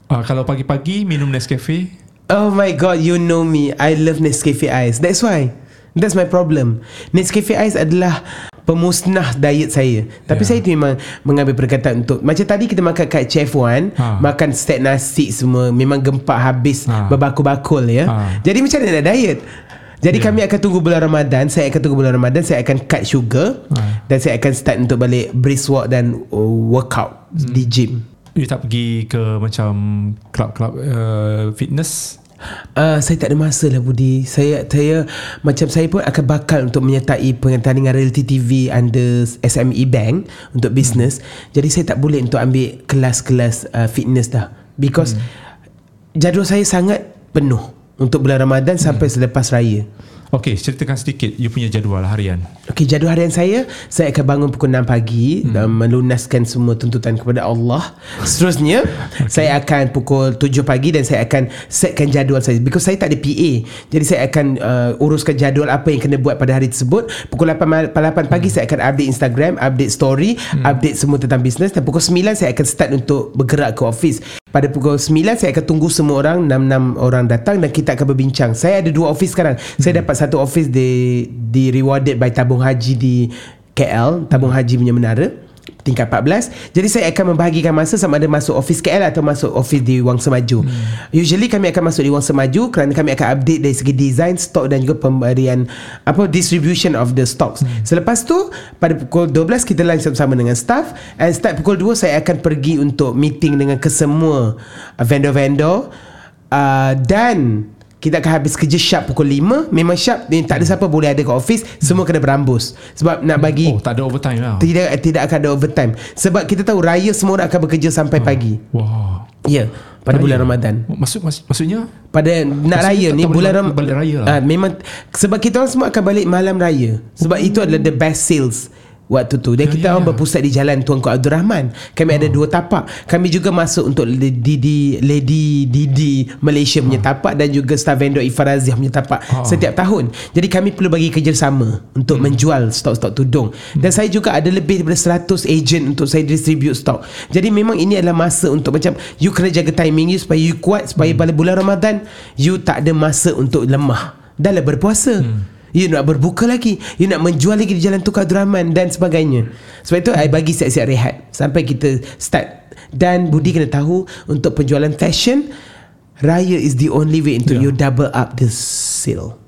uh, Kalau pagi-pagi Minum Nescafe Oh my god You know me I love Nescafe Ice That's why That's my problem Nescafe Ice adalah Pemusnah diet saya Tapi Ya. saya tu memang Mengambil perkataan untuk Macam tadi kita makan kat Chef Wan Ha. Makan set nasi semua Memang gempak habis Ha. Berbakul-bakul ya Ha. Jadi macam mana nak diet jadi kami akan tunggu bulan Ramadan Saya akan tunggu bulan Ramadan Saya akan cut sugar Ha. Dan saya akan start untuk balik Brisk walk dan uh, Workout Hmm. Di gym You tak pergi ke Macam Club-club uh, Fitness Uh, saya tak ada masa lah Budi Saya saya Macam saya pun akan bakal Untuk menyertai Pertandingan reality TV Under SME Bank Untuk bisnes hmm. Jadi saya tak boleh Untuk ambil kelas-kelas uh, Fitness dah Because hmm. Jadual saya sangat Penuh Untuk bulan Ramadan hmm. Sampai selepas raya Okey, ceritakan sedikit you punya jadual harian. Okey, jadual harian saya, saya akan bangun pukul 6 pagi hmm. dan melunaskan semua tuntutan kepada Allah. Seterusnya, okay. saya akan pukul 7 pagi dan saya akan setkan jadual saya. Because saya tak ada PA. Jadi saya akan uh, uruskan jadual apa yang kena buat pada hari tersebut. Pukul 8, 8 pagi hmm. saya akan update Instagram, update story, hmm. update semua tentang bisnes dan pukul 9 saya akan start untuk bergerak ke office. Pada pukul 9 saya akan tunggu semua orang 6-6 orang datang dan kita akan berbincang. Saya ada dua office sekarang. Hmm. Saya dapat satu office di di rewarded by tabung haji di KL, tabung haji punya menara tingkat 14 jadi saya akan membahagikan masa sama ada masuk office KL atau masuk office di Wang Semaju. Hmm. usually kami akan masuk di Wang Semaju kerana kami akan update dari segi design stok dan juga pemberian apa distribution of the stocks. Hmm. selepas tu pada pukul 12 kita lunch sama-sama dengan staff. And start pukul 2 saya akan pergi untuk meeting dengan kesemua vendor-vendor. Uh, dan kita akan habis kerja sharp pukul 5 Memang sharp ni Tak ada siapa boleh ada ke office Semua kena berambus Sebab nak bagi Oh tak ada overtime lah Tidak tidak akan ada overtime Sebab kita tahu Raya semua orang akan bekerja sampai hmm. pagi Wah Ya pada raya. bulan Ramadan. Maksud mak, maksudnya pada nak raya ni bulan Ramadan balik raya lah. Uh, memang sebab kita orang semua akan balik malam raya. Sebab oh. itu adalah the best sales waktu tu dan ya, kita orang ya. berpusat di jalan Tuanku Abdul Rahman kami oh. ada dua tapak kami juga masuk untuk Didi Lady Didi Malaysia punya oh. tapak dan juga star vendor Ifaraziah punya tapak oh. setiap tahun jadi kami perlu bagi kerjasama untuk hmm. menjual stok-stok tudung hmm. dan saya juga ada lebih daripada 100 agent untuk saya distribute stok jadi memang ini adalah masa untuk macam you kena jaga timing you supaya you kuat supaya hmm. pada bulan Ramadan you tak ada masa untuk lemah dalam berpuasa hmm. You nak berbuka lagi. You nak menjual lagi di jalan Tukar Abdul Dan sebagainya. Sebab itu I bagi siap-siap rehat. Sampai kita start. Dan Budi kena tahu Untuk penjualan fashion Raya is the only way Untuk yeah. you double up the sale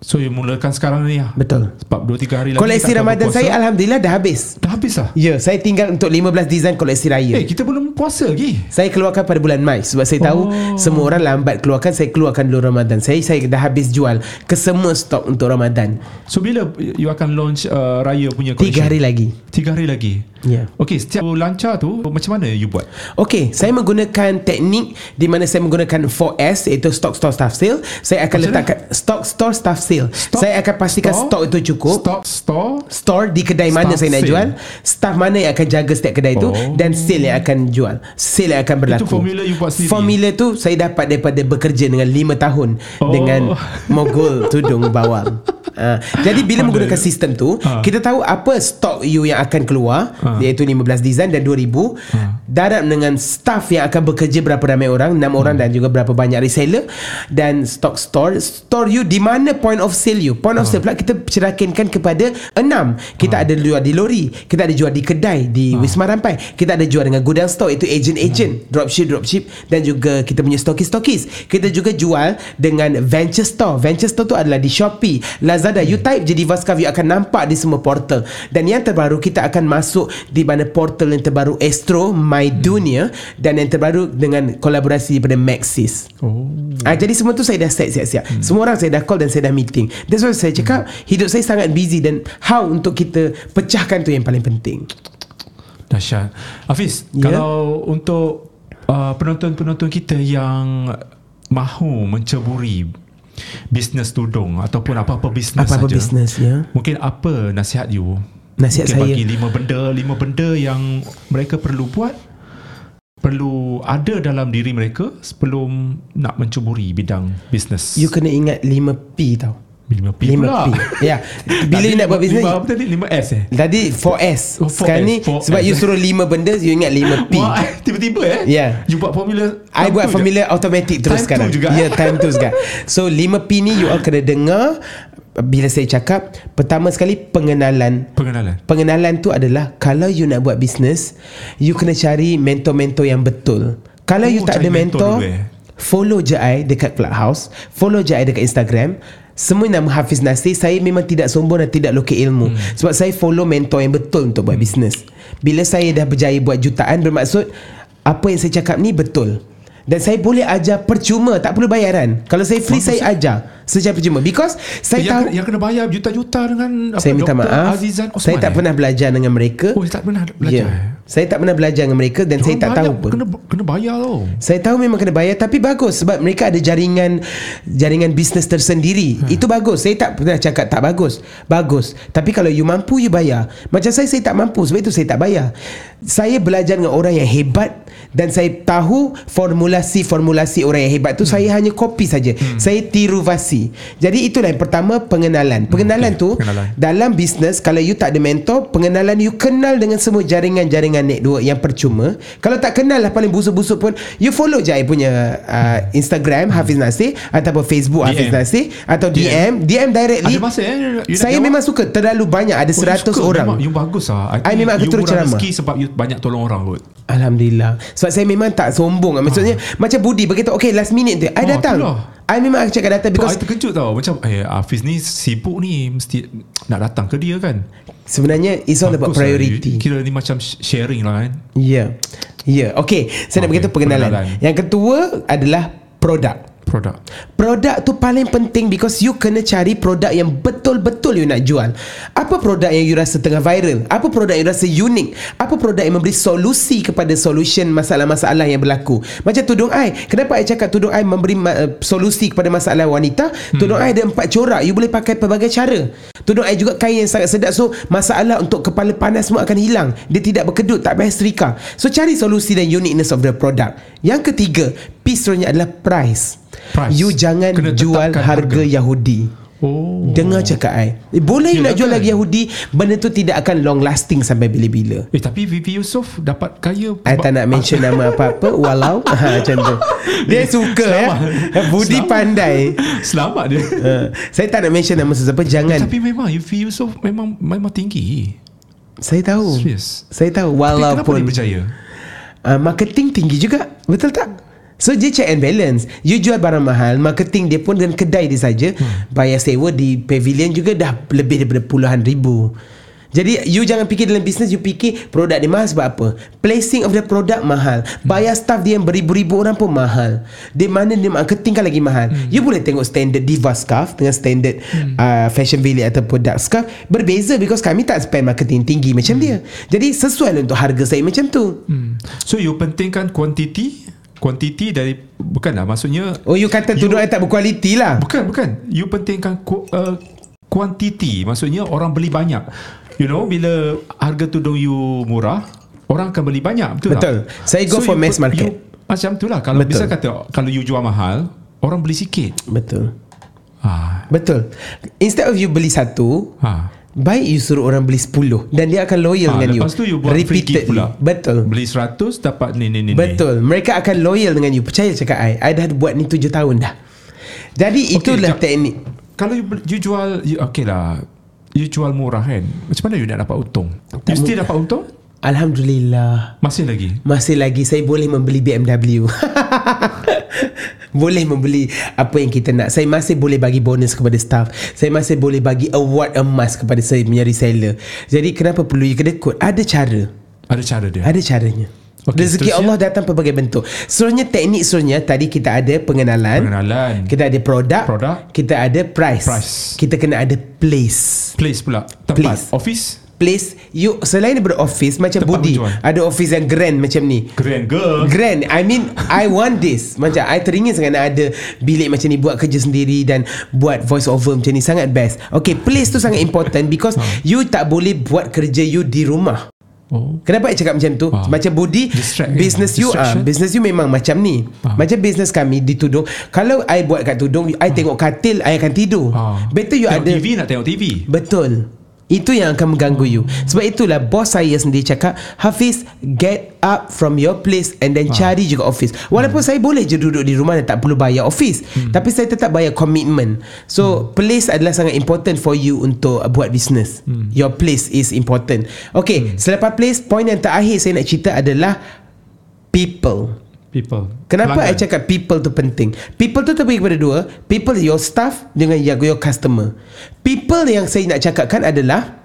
So you mulakan sekarang ni lah. Betul. Sebab 2-3 hari lagi Koleksi Ramadan saya Alhamdulillah dah habis. Dah habis lah? Ya saya tinggal untuk 15 design koleksi raya. Eh hey, kita belum puasa lagi. Saya keluarkan pada bulan Mai. Sebab saya tahu oh. Semua orang lambat keluarkan Saya keluarkan dulu Ramadan. Saya saya dah habis jual Ke semua stok untuk Ramadan. So bila you akan launch uh, raya punya collection? 3 hari lagi. 3 hari lagi. Yeah. Okay, setiap lancar tu macam mana you buat? Okay, saya menggunakan teknik di mana saya menggunakan 4S iaitu stock store staff sale. Saya akan macam letakkan mana? stock store staff sale. Stock, saya akan pastikan store, stok itu cukup. Stock store store di kedai mana saya nak sale. jual. Staff mana yang akan jaga setiap kedai itu oh. dan sale yang akan jual. Sale yang akan berlaku. Itu formula you buat sendiri. Formula tu saya dapat daripada bekerja dengan 5 tahun oh. dengan mogul tudung bawang. Uh, jadi bila menggunakan sistem tu, uh. kita tahu apa stok you yang akan keluar. Uh ha. iaitu 15 design dan 2000 ha. darab dengan staff yang akan bekerja berapa ramai orang 6 orang hmm. dan juga berapa banyak reseller dan stock store store you di mana point of sale you point of ha. sale pula kita cerakinkan kepada 6 kita ha. ada jual di lori kita ada jual di kedai di ha. Wisma Rampai kita ada jual dengan gudang store itu agent-agent ha. dropship dropship dan juga kita punya stokis-stokis kita juga jual dengan venture store venture store tu adalah di Shopee Lazada hmm. you type je di Vaskav you akan nampak di semua portal dan yang terbaru kita akan masuk di mana portal yang terbaru Astro My hmm. Dunia dan yang terbaru dengan kolaborasi daripada Maxis. Oh. Ah, jadi semua tu saya dah set siap-siap. Hmm. Semua orang saya dah call dan saya dah meeting. That's why saya cakap hmm. hidup saya sangat busy dan how untuk kita pecahkan tu yang paling penting. Dahsyat. Hafiz, yeah. kalau untuk uh, penonton-penonton kita yang mahu menceburi bisnes tudung ataupun apa-apa bisnes apa-apa bisnes ya. Mungkin apa nasihat you nasihat Mungkin saya. bagi lima benda lima benda yang mereka perlu buat perlu ada dalam diri mereka sebelum nak mencuburi bidang bisnes. You kena ingat 5P tau. 5P 5P. pula. Ya. Bila you nak buat bisnes 5 apa tadi? 5S eh? Tadi 4S oh, 4S. Sekarang ni 4S. Sebab you suruh 5 benda You ingat 5P Wah, Tiba-tiba eh? Ya. Yeah. You buat formula I buat formula je. automatic terus time sekarang. Ya yeah, time tu sekarang So 5P ni you all kena dengar bila saya cakap pertama sekali pengenalan. Pengenalan. Pengenalan tu adalah kalau you nak buat bisnes you kena cari mentor-mentor yang betul. Kalau oh, you tak ada mentor, mentor eh. follow je I dekat Clubhouse follow je I dekat Instagram. Semua nama Hafiz Nasir Saya memang tidak sombong dan tidak lokek ilmu. Hmm. Sebab saya follow mentor yang betul untuk buat hmm. bisnes Bila saya dah berjaya buat jutaan Bermaksud Apa yang saya cakap ni betul Dan saya boleh ajar percuma Tak perlu bayaran. Kalau saya free Bagus. saya ajar Secara percuma. Because saya yang, tahu yang kena bayar juta-juta dengan apa, Saya minta maaf. Azizan Osman Saya tak eh? pernah belajar dengan mereka. Oh saya tak pernah belajar. Yeah. Saya tak pernah belajar dengan mereka Dan saya Diorang tak tahu pun. kena, kena bayar tau. Saya tahu memang kena bayar Tapi bagus Sebab mereka ada jaringan Jaringan bisnes tersendiri. Hmm. Itu bagus. Saya tak pernah cakap tak bagus. Bagus. Tapi kalau you mampu You bayar. Macam saya Saya tak mampu. Sebab itu saya tak bayar. Saya belajar dengan orang yang hebat Dan saya tahu Formulasi-formulasi orang yang hebat tu Hmm. Saya hanya copy saja Saya tiru fasi Jadi itulah yang pertama Pengenalan Pengenalan okay. tu Pengenalan. dalam bisnes kalau you tak ada mentor pengenalan you kenal dengan semua jaringan-jaringan network yang percuma kalau tak kenal lah paling busuk-busuk pun you follow je I punya uh, Instagram Hafiz Nasir ataupun Facebook DM. Hafiz Nasir atau DM DM, directly Ada masa eh you saya jawab? memang suka terlalu banyak ada Oh, you 100 suka? orang memang, You bagus lah I, I memang aku you terus ceramah. rezeki Sebab you banyak tolong orang kot Alhamdulillah Sebab saya memang tak sombong Maksudnya Macam Budi berkata Okay last minute tu I Ah, datang itulah. I memang akan cakap datang Because, Because I terkejut tau Macam eh, Hafiz ni sibuk ni Mesti nak datang ke dia kan Sebenarnya It's all about Bagus lah. priority Kira ni macam sh- sharing lah kan Ya. Yeah. Ya. Yeah. Okay. Saya nak Okay, berkata pengenalan. pengenalan. Yang kedua adalah produk. Produk Produk tu paling penting because you kena cari produk yang betul-betul you nak jual. Apa produk yang you rasa tengah viral? Apa produk yang you rasa unik? Apa produk yang memberi solusi kepada solution masalah-masalah yang berlaku? Macam tudung I. Kenapa I cakap tudung I memberi ma- uh, solusi kepada masalah wanita? Tudung I ada empat corak. You boleh pakai pelbagai cara. Tudung I juga kain yang sangat sedap. So masalah untuk kepala panas semua akan hilang. Dia tidak berkedut, tak payah serika. So cari solusi dan uniqueness of the product. Yang ketiga, piece-nya adalah price. Price. You jangan Kena jual harga, harga. Yahudi. Oh Dengar cakap I. Eh, boleh you Yelah nak jual kan? lagi Yahudi, benda tu tidak akan long lasting sampai bila-bila. Eh tapi Vivi Yusof dapat kaya I tak nak mention nama apa-apa Walau ha, Macam tu Dia suka ya. Budi Selamat. pandai Selamat dia uh, Saya tak nak mention nama sesiapa Jangan Tapi memang Vivi Yusof memang memang tinggi Saya tahu Serius Saya tahu Tapi kenapa dia Walaupun berjaya uh, Marketing tinggi juga Betul tak? So dia check and balance. You jual barang mahal Marketing dia pun Dan kedai dia saja hmm. Bayar sewa di pavilion juga Dah lebih daripada puluhan ribu. Jadi you jangan fikir dalam bisnes You fikir produk dia mahal sebab apa? Placing of the product mahal. Bayar staff dia yang beribu-ribu orang pun mahal. Di mana dia marketing kan lagi mahal. You boleh tengok standard Diva scarf Dengan standard uh, Fashion Valley atau product scarf. Berbeza because kami tak spend marketing tinggi macam dia. Jadi sesuai lah untuk harga saya macam tu. Hmm. So you pentingkan kuantiti Kuantiti dari Bukanlah maksudnya Oh you kata You- tudung tak berkualiti lah Bukan bukan You pentingkan ku, uh, Kuantiti Maksudnya orang beli banyak You know Bila harga tudung you murah Orang akan beli banyak Betul, Betul. tak? Saya go for you mass market. you, Macam tu lah Kalau Betul. bisa kata Kalau you jual mahal Orang beli sikit Betul ha. Betul Instead of you beli satu Ha. Baik you suruh orang beli 10 Dan dia akan loyal Ha, dengan you. lepas tu you buat free Repeatedly. pula. Betul. Beli 100 Dapat ni ni ni. Betul. Mereka akan loyal dengan you. Percaya cakap I. I dah buat ni 7 tahun dah. Jadi itulah jap. teknik. Kalau you, you jual you, Okay lah. You jual murah kan? Macam mana you nak dapat untung? You still dapat untung? Alhamdulillah. Masih lagi? Masih lagi. Saya boleh membeli BMW Boleh membeli apa yang kita nak. Saya masih boleh bagi bonus kepada staff. Saya masih boleh bagi award emas kepada saya punya reseller Jadi kenapa perlu you kena kod Ada cara. Ada cara dia. Ada caranya. Okey, Rezeki seterusnya? Allah datang pelbagai bentuk. Seterusnya teknik seterusnya Tadi kita ada pengenalan. Pengenalan. Kita ada produk. Produk. Kita ada price, Price. Kita kena ada place. Place pula. Tempat. Place. Office Place you Selain daripada office Macam Tempat Budi berjual. Ada office yang grand macam ni. Grand girl Grand. I mean I want this. Macam I teringin sangat nak ada Bilik macam ni Buat kerja sendiri Dan buat voice over macam ni. Sangat best. Okay place tu sangat important Because You tak boleh buat kerja you di rumah. Oh. Kenapa I cakap macam tu? Ah. Macam Budi Distract, Business you ah, Distraction. Business you memang macam ni. Ah. Macam business kami di tudung Kalau I buat kat tudung I tengok katil I akan tidur. Ah. Better you tengok ada TV nak tengok TV Betul itu yang akan mengganggu you. Sebab itulah Bos saya sendiri cakap Hafiz Get up from your place And then cari juga office. Walaupun saya boleh je duduk di rumah Dan tak perlu bayar office Tapi saya tetap bayar commitment. So place adalah sangat important For you untuk buat business. Your place is important. Okay Selepas place Point yang terakhir Saya nak cerita adalah People People. Kenapa I Pelanggan. cakap people tu penting? People tu terbagi kepada dua. People your staff Dengan your, your customer. People yang saya nak cakapkan adalah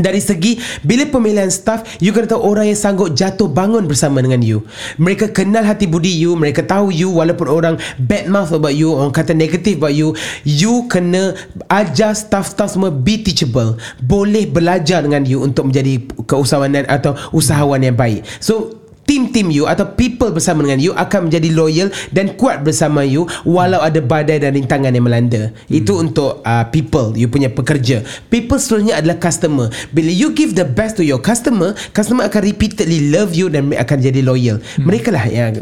dari segi bila pemilihan staff you kena tahu orang yang sanggup jatuh bangun bersama dengan you. Mereka kenal hati budi you mereka tahu you walaupun orang bad mouth about you orang kata negatif about you you kena ajar staff-staff semua be teachable. Boleh belajar dengan you untuk menjadi keusahawanan atau usahawan yang baik. So tim-tim you atau people bersama dengan you akan menjadi loyal dan kuat bersama you walau ada badai dan rintangan yang melanda. Hmm. Itu untuk uh, people, you punya pekerja. People seterusnya adalah customer. Bila you give the best to your customer, customer akan repeatedly love you dan akan jadi loyal. Hmm. Mereka lah yang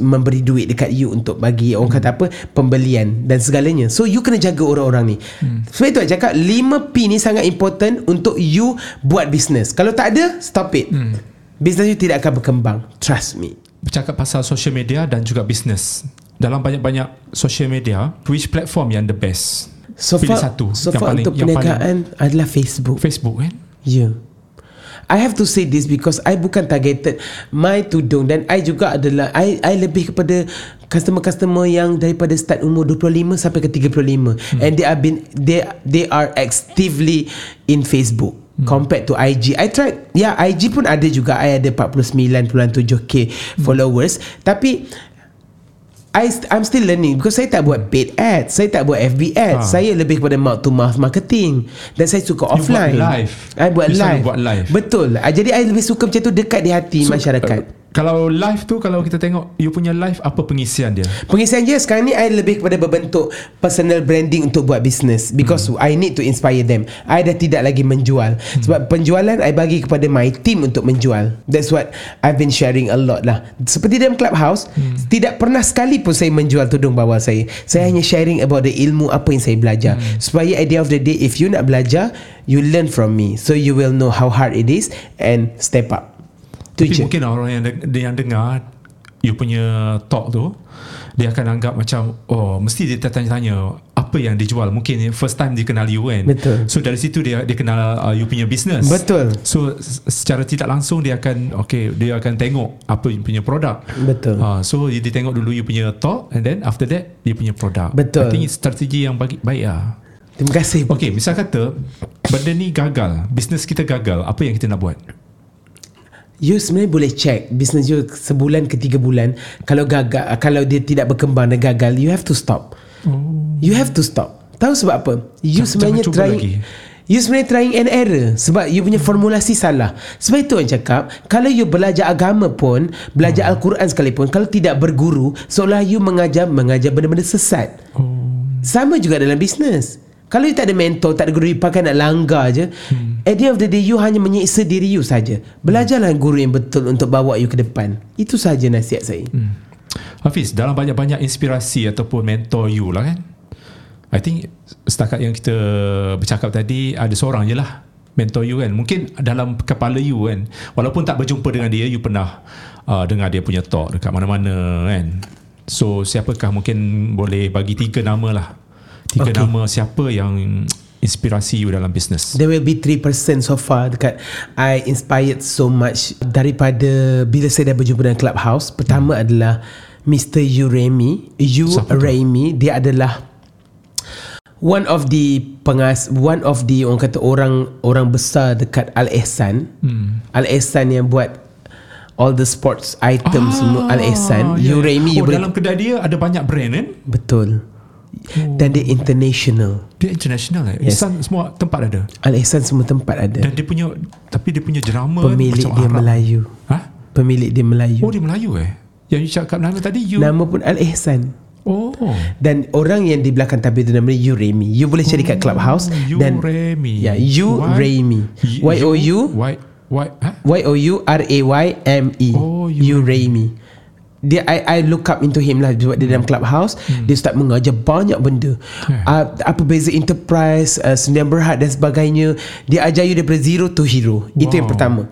memberi duit dekat you untuk bagi orang kata apa pembelian dan segalanya. So you kena jaga orang-orang ni. Hmm. Sebab itu saya cakap 5P ni sangat important untuk you buat business. Kalau tak ada, stop it. Hmm. Bisnes you tidak akan berkembang Trust me Bercakap pasal social media dan juga bisnes Dalam banyak-banyak social media Which platform yang the best? So Pilih far, satu so yang far paling, untuk perniagaan adalah Facebook Facebook kan? Ya yeah. I have to say this because I bukan targeted my tudung dan I juga adalah I I lebih kepada customer-customer yang daripada start umur 25 sampai ke 35 hmm. and they have been they they are actively in Facebook. Compared to IG. I tried, ya yeah, IG pun ada juga. I ada 49.7k hmm. followers. Tapi I I'm still learning because saya tak buat paid ads, saya tak buat FB ads. Ha. Saya lebih kepada mouth to mouth marketing dan saya suka you offline. Buat live. I buat live. buat live. Betul. Ah, jadi I lebih suka macam tu dekat di hati so, masyarakat. Uh, kalau live tu kalau kita tengok you punya live apa pengisian dia pengisian dia sekarang ni I lebih kepada berbentuk personal branding untuk buat business because hmm. I need to inspire them I dah tidak lagi menjual hmm. sebab penjualan I bagi kepada my team untuk menjual that's what I've been sharing a lot lah seperti dalam clubhouse hmm. tidak pernah sekali pun saya menjual tudung bawah saya saya hmm. hanya sharing about the ilmu apa yang saya belajar hmm. supaya end of the day if you nak belajar you learn from me so you will know how hard it is and step up tapi je. mungkin orang yang yang dengar you punya talk tu dia akan anggap macam oh mesti dia tanya-tanya apa yang dijual. Mungkin first time dia kenal you kan. Betul. So dari situ dia dia kenal uh, you punya business. Betul. So secara tidak langsung dia akan okay dia akan tengok apa you punya produk. Betul. Uh, so dia, dia tengok dulu you punya talk and then after that dia punya produk. Betul. I think strategi yang bagi, baik lah. Terima kasih. Okay misal kata benda ni gagal business kita gagal apa yang kita nak buat You sebenarnya boleh check Business you Sebulan ke tiga bulan Kalau gagal Kalau dia tidak berkembang Dan gagal You have to stop oh. You have to stop Tahu sebab apa You jangan, sebenarnya jangan trying lagi. You sebenarnya trying and error Sebab you punya formulasi salah Sebab itu orang cakap Kalau you belajar agama pun Belajar oh. Al-Quran sekalipun Kalau tidak berguru Seolah you mengajar Mengajar benda-benda sesat oh. Sama juga dalam bisnes kalau you tak ada mentor Tak ada guru you pakai nak langgar je hmm. At the end of the day You hanya menyiksa diri you saja. Belajarlah guru yang betul Untuk bawa you ke depan. Itu saja nasihat saya. Hmm. Hafiz Dalam banyak-banyak inspirasi Ataupun mentor you lah kan? I think Setakat yang kita Bercakap tadi Ada seorang je lah Mentor you kan? Mungkin dalam kepala you kan? Walaupun tak berjumpa dengan dia You pernah uh, Dengar dia punya talk Dekat mana-mana kan? So siapakah mungkin Boleh bagi tiga nama lah Tiga okay. nama siapa yang inspirasi you dalam business? There will be 3% so far dekat I inspired so much daripada bila saya dah berjumpa dengan Clubhouse. Pertama hmm. adalah Mr. Uremi. You Remy, dia adalah one of the pengas one of the orang kata orang orang besar dekat Al Ihsan. Hmm. Al Ihsan yang buat all the sports items ah, semua Al Ihsan. Yeah. Uremi oh, dalam kedai dia ada banyak brand kan? Betul. Dan dia international Dia international eh? Yes. Ihsan semua tempat ada Al-Ihsan semua tempat ada Dan dia punya Tapi dia punya jerama Pemilik macam dia Arab. Melayu ha? Pemilik dia Melayu Oh dia Melayu eh Yang you cakap nama tadi you Nama pun Al-Ihsan Oh. Dan orang yang di belakang tabir itu namanya You Remy. You boleh cari kat oh, clubhouse You dan Remy. Ya, You Remy. Y O U Y Y Y O U R A Y M E. Oh, You Remy dia I I look up into him lah sebab dia dalam hmm. clubhouse hmm. dia start mengajar banyak benda okay. uh, apa beza enterprise uh, sendian berhad dan sebagainya dia ajar you daripada zero to hero wow. itu yang pertama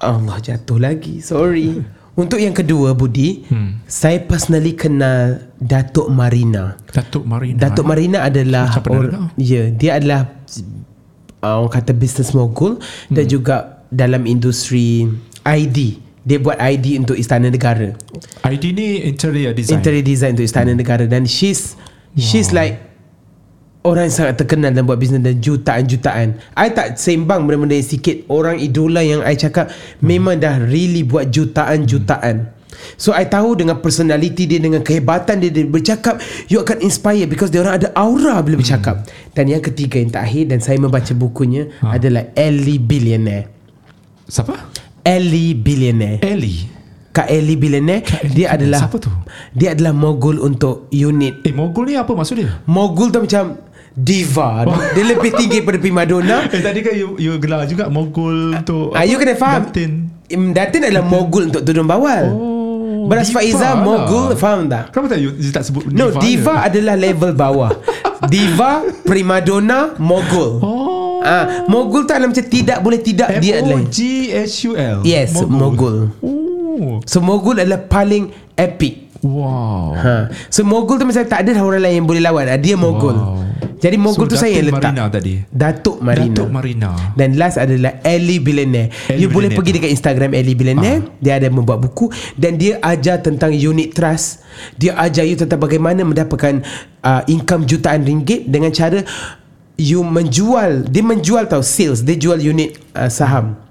Allah jatuh lagi sorry untuk yang kedua Budi hmm. saya personally kenal Datuk Marina Datuk Marina Datuk Marina adalah or, ya yeah, dia adalah uh, orang kata business mogul hmm. dan juga dalam industri ID dia buat ID untuk Istana Negara. ID ni interior design. Interior design untuk Istana hmm. Negara dan she's wow. she's like orang yang sangat terkenal dan buat bisnes dan jutaan-jutaan. I tak sembang benda-benda yang sikit. Orang idola yang I cakap memang dah really buat jutaan-jutaan. So I tahu dengan personality dia dengan kehebatan dia, dia bercakap you akan inspire because dia orang ada aura bila bercakap. Dan yang ketiga yang terakhir dan saya membaca bukunya adalah Ellie Billionaire. Siapa? Ellie Billionaire. Ellie. Kak Ellie Billionaire Kak Ellie dia adalah Siapa tu? Dia adalah mogul untuk unit Eh, mogul ni apa maksud dia? Mogul tu macam diva. Dia lebih tinggi daripada prima donna. Eh, tadi kan you, you gelar juga mogul untuk... Ah, you kena faham. Datin. Datin adalah mogul untuk tudung bawal. Oh, Beras diva Faiza lah. mogul faham tak? Kenapa tak you, you tak sebut No, diva? diva je? adalah level bawah. diva, prima donna, mogul. Oh. Ah, mogul tu adalah macam tidak boleh tidak dia adalah. M-O-G-H-U-L. Yes, mogul. Oh. So mogul adalah paling epic. Wow. Ha. So mogul tu macam tak ada orang lain yang boleh lawan. Ah, Dia mogul. Wow. Jadi mogul So, tu saya yang Datuk letak. Marina tadi. Datuk Marina. Datuk Marina. Dan last adalah Ellie Billionaire. Ellie you boleh Billionaire. pergi dekat Instagram Ellie Billionaire. Ah. Dia ada membuat buku dan dia ajar tentang unit trust. Dia ajar you tentang bagaimana mendapatkan uh, income jutaan ringgit dengan cara you menjual. Dia menjual tau sales. Dia jual unit uh, saham.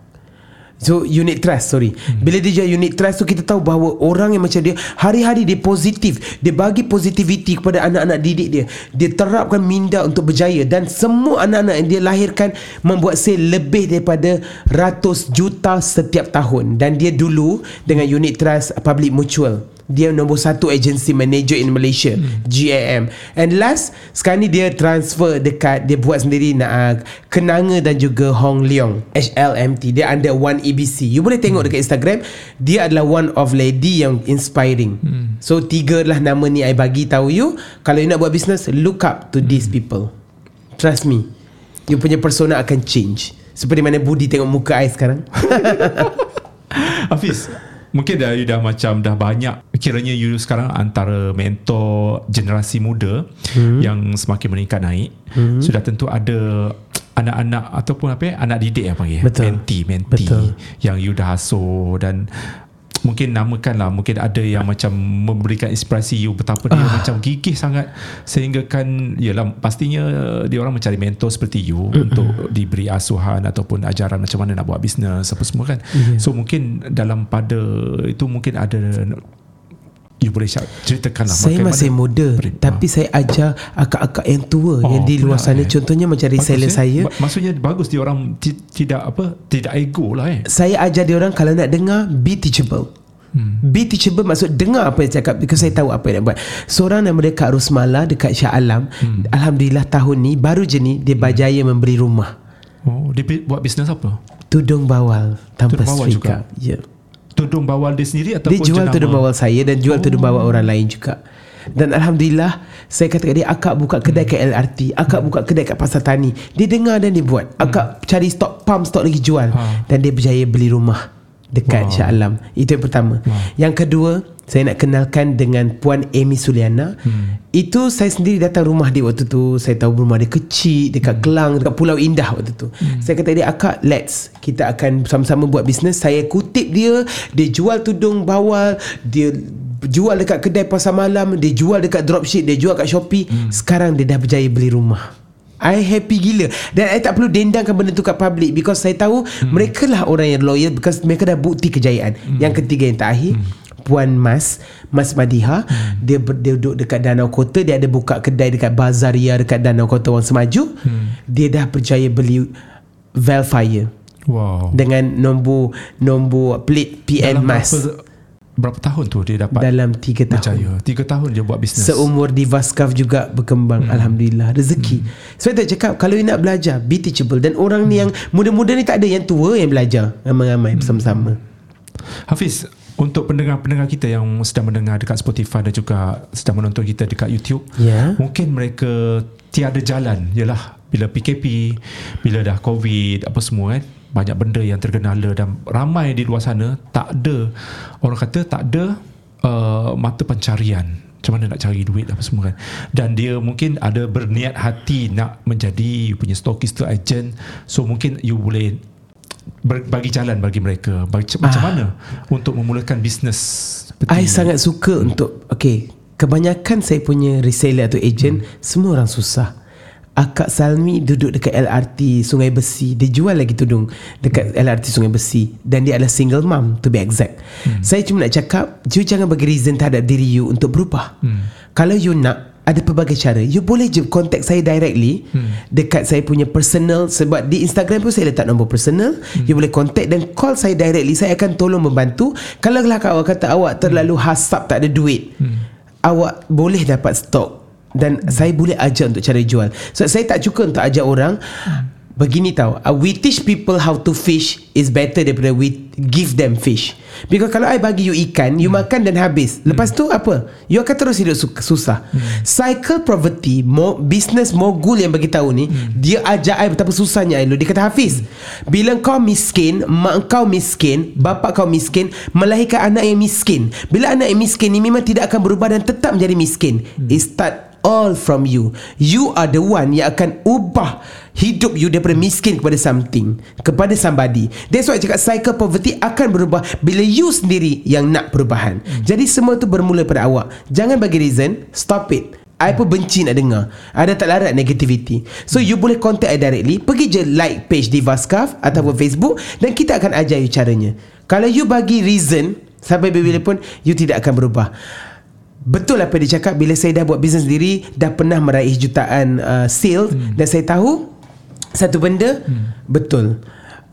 So unit trust sorry hmm. Bila dia jual unit trust tu Kita tahu bahawa Orang yang macam dia Hari-hari dia positif Dia bagi positivity Kepada anak-anak didik dia Dia terapkan minda Untuk berjaya Dan semua anak-anak Yang dia lahirkan Membuat sale lebih daripada Ratus juta Setiap tahun Dan dia dulu Dengan unit trust Public Mutual dia nombor satu agency manager in Malaysia hmm. GAM And last Sekarang ni dia transfer dekat Dia buat sendiri nak uh, Kenanga dan juga Hong Leong HLMT Dia under One EBC You boleh tengok hmm. dekat Instagram Dia adalah one of lady yang inspiring hmm. So tiga lah nama ni I bagi tahu you Kalau you nak buat business Look up to hmm. these people Trust me You punya persona akan change Seperti mana Budi tengok muka I sekarang Hafiz Mungkin dah you dah macam dah banyak Kiranya you sekarang antara mentor generasi muda hmm. Yang semakin meningkat naik hmm. Sudah tentu ada anak-anak ataupun apa ya, anak didik yang panggil Betul. menti menti Betul. yang you dah asuh dan mungkin namakan lah mungkin ada yang macam memberikan inspirasi you betapa dia Ah. macam gigih sangat sehingga kan yalah pastinya dia orang mencari mentor seperti you mm untuk diberi asuhan ataupun ajaran macam mana nak buat bisnes apa semua kan Ya. so mungkin dalam pada itu mungkin ada you boleh ceritakan lah Saya masih muda Beri- Tapi saya ajar Akak-akak yang tua Oh, Yang di luar sana eh. Contohnya macam reseller saya Maksudnya bagus dia orang ti- tidak apa tidak ego lah eh. Saya ajar dia orang Kalau nak dengar Be teachable Hmm. Be teachable maksud dengar apa yang cakap Because saya tahu apa yang nak buat Seorang nama dia Kak Rusmala Dekat Shah Alam hmm. Alhamdulillah tahun ni Baru je ni Dia berjaya memberi rumah Oh, dia buat bisnes apa? Tudung bawal Tanpa Tudung bawal juga? Ya Tudung bawal dia sendiri ataupun Dia jual jenama? tudung bawal saya Dan jual oh. tudung bawal orang lain juga dan Alhamdulillah Saya kata kat dia Akak buka kedai kat LRT Akak buka kedai kat Pasar Tani Dia dengar dan dia buat Akak cari stok Pump stok lagi jual Ha. Dan dia berjaya beli rumah Dekat Wow. Shah Alam Itu yang pertama Yang kedua Saya nak kenalkan dengan Puan Amy Suliana. Hmm. Itu saya sendiri datang rumah dia waktu tu. Saya tahu rumah dia kecil Dekat Kelang Dekat Pulau Indah waktu tu. Saya kata dia Akak let's Kita akan sama-sama buat bisnes. Saya kutip dia Dia jual tudung bawal Dia jual dekat kedai pasar malam Dia jual dekat dropship Dia jual kat Shopee. Sekarang dia dah berjaya beli rumah. I happy gila. Dan I tak perlu dendangkan benda tu kat public Because saya tahu hmm. Mereka lah orang yang loyal Because mereka dah bukti kejayaan. Hmm. Yang ketiga yang terakhir hmm. Puan Mas Mas Madiha hmm. dia, ber, dia duduk dekat Danau Kota Dia ada buka kedai dekat Bazaria Dekat Danau Kota Wang Semaju hmm. Dia dah berjaya beli Velfire Wow. Dengan nombor Nombor plate PN Dalam Mas berapa, berapa tahun tu dia dapat Dalam 3 tahun berjaya? Tiga tahun dia buat bisnes. Seumur di Vaskaf juga berkembang hmm. Alhamdulillah Rezeki hmm. Sebab tu cakap Kalau you nak belajar Be teachable Dan orang hmm. ni yang Muda-muda ni tak ada Yang tua yang belajar Ramai-ramai hmm. bersama-sama Hafiz, untuk pendengar-pendengar kita yang sedang mendengar dekat Spotify dan juga sedang menonton kita dekat YouTube, Ya. mungkin mereka tiada jalan. Yalah, bila PKP, bila dah COVID, apa semua kan, banyak benda yang tergenala dan ramai di luar sana tak ada orang kata tak ada uh, mata pencarian macam mana nak cari duit apa semua kan dan dia mungkin ada berniat hati nak menjadi you punya stokis tu agent so mungkin you boleh bagi jalan bagi mereka bagi, macam Ah. mana untuk memulakan bisnes seperti I sangat suka untuk Okay Kebanyakan saya punya reseller atau agent hmm. Semua orang susah Akak Salmi duduk dekat LRT Sungai Besi Dia jual lagi tudung Dekat LRT Sungai Besi Dan dia adalah single mom To be exact hmm. Saya cuma nak cakap You jangan bagi reason terhadap diri you Untuk berubah hmm. Kalau you nak ada pelbagai cara You boleh je contact saya directly hmm. Dekat saya punya personal Sebab di Instagram pun saya letak nombor personal hmm. You boleh contact dan call saya directly Saya akan tolong membantu Kalau lah awak kata awak terlalu hasap tak ada duit hmm. Awak boleh dapat stok dan hmm. saya boleh ajar untuk cara jual. So saya tak cukup untuk ajar orang hmm. Begini tau uh, We teach people how to fish Is better daripada We give them fish Because kalau I bagi you ikan You hmm. makan dan habis Lepas hmm. tu apa You akan terus hidup susah hmm. Cycle poverty more, Business mogul yang bagi tahu ni hmm. Dia ajar I betapa susahnya I Dia kata Hafiz hmm. Bila kau miskin Mak kau miskin Bapak kau miskin Melahirkan anak yang miskin Bila anak yang miskin ni Memang tidak akan berubah Dan tetap menjadi miskin hmm. It start all from you You are the one yang akan ubah Hidup you daripada miskin kepada something Kepada somebody. That's why cakap cycle poverty akan berubah Bila you sendiri yang nak perubahan. Hmm. Jadi semua tu bermula pada awak. Jangan bagi reason Stop it. I pun benci nak dengar. Ada tak larat negativity? So you boleh contact I directly. Pergi je like page Diva Scarf Ataupun Facebook Dan kita akan ajar you caranya. Kalau you bagi reason Sampai bila pun You tidak akan berubah. Betul apa dia cakap? Bila saya dah buat bisnes sendiri Dah pernah meraih jutaan uh, sale hmm. Dan saya tahu Satu benda hmm. Betul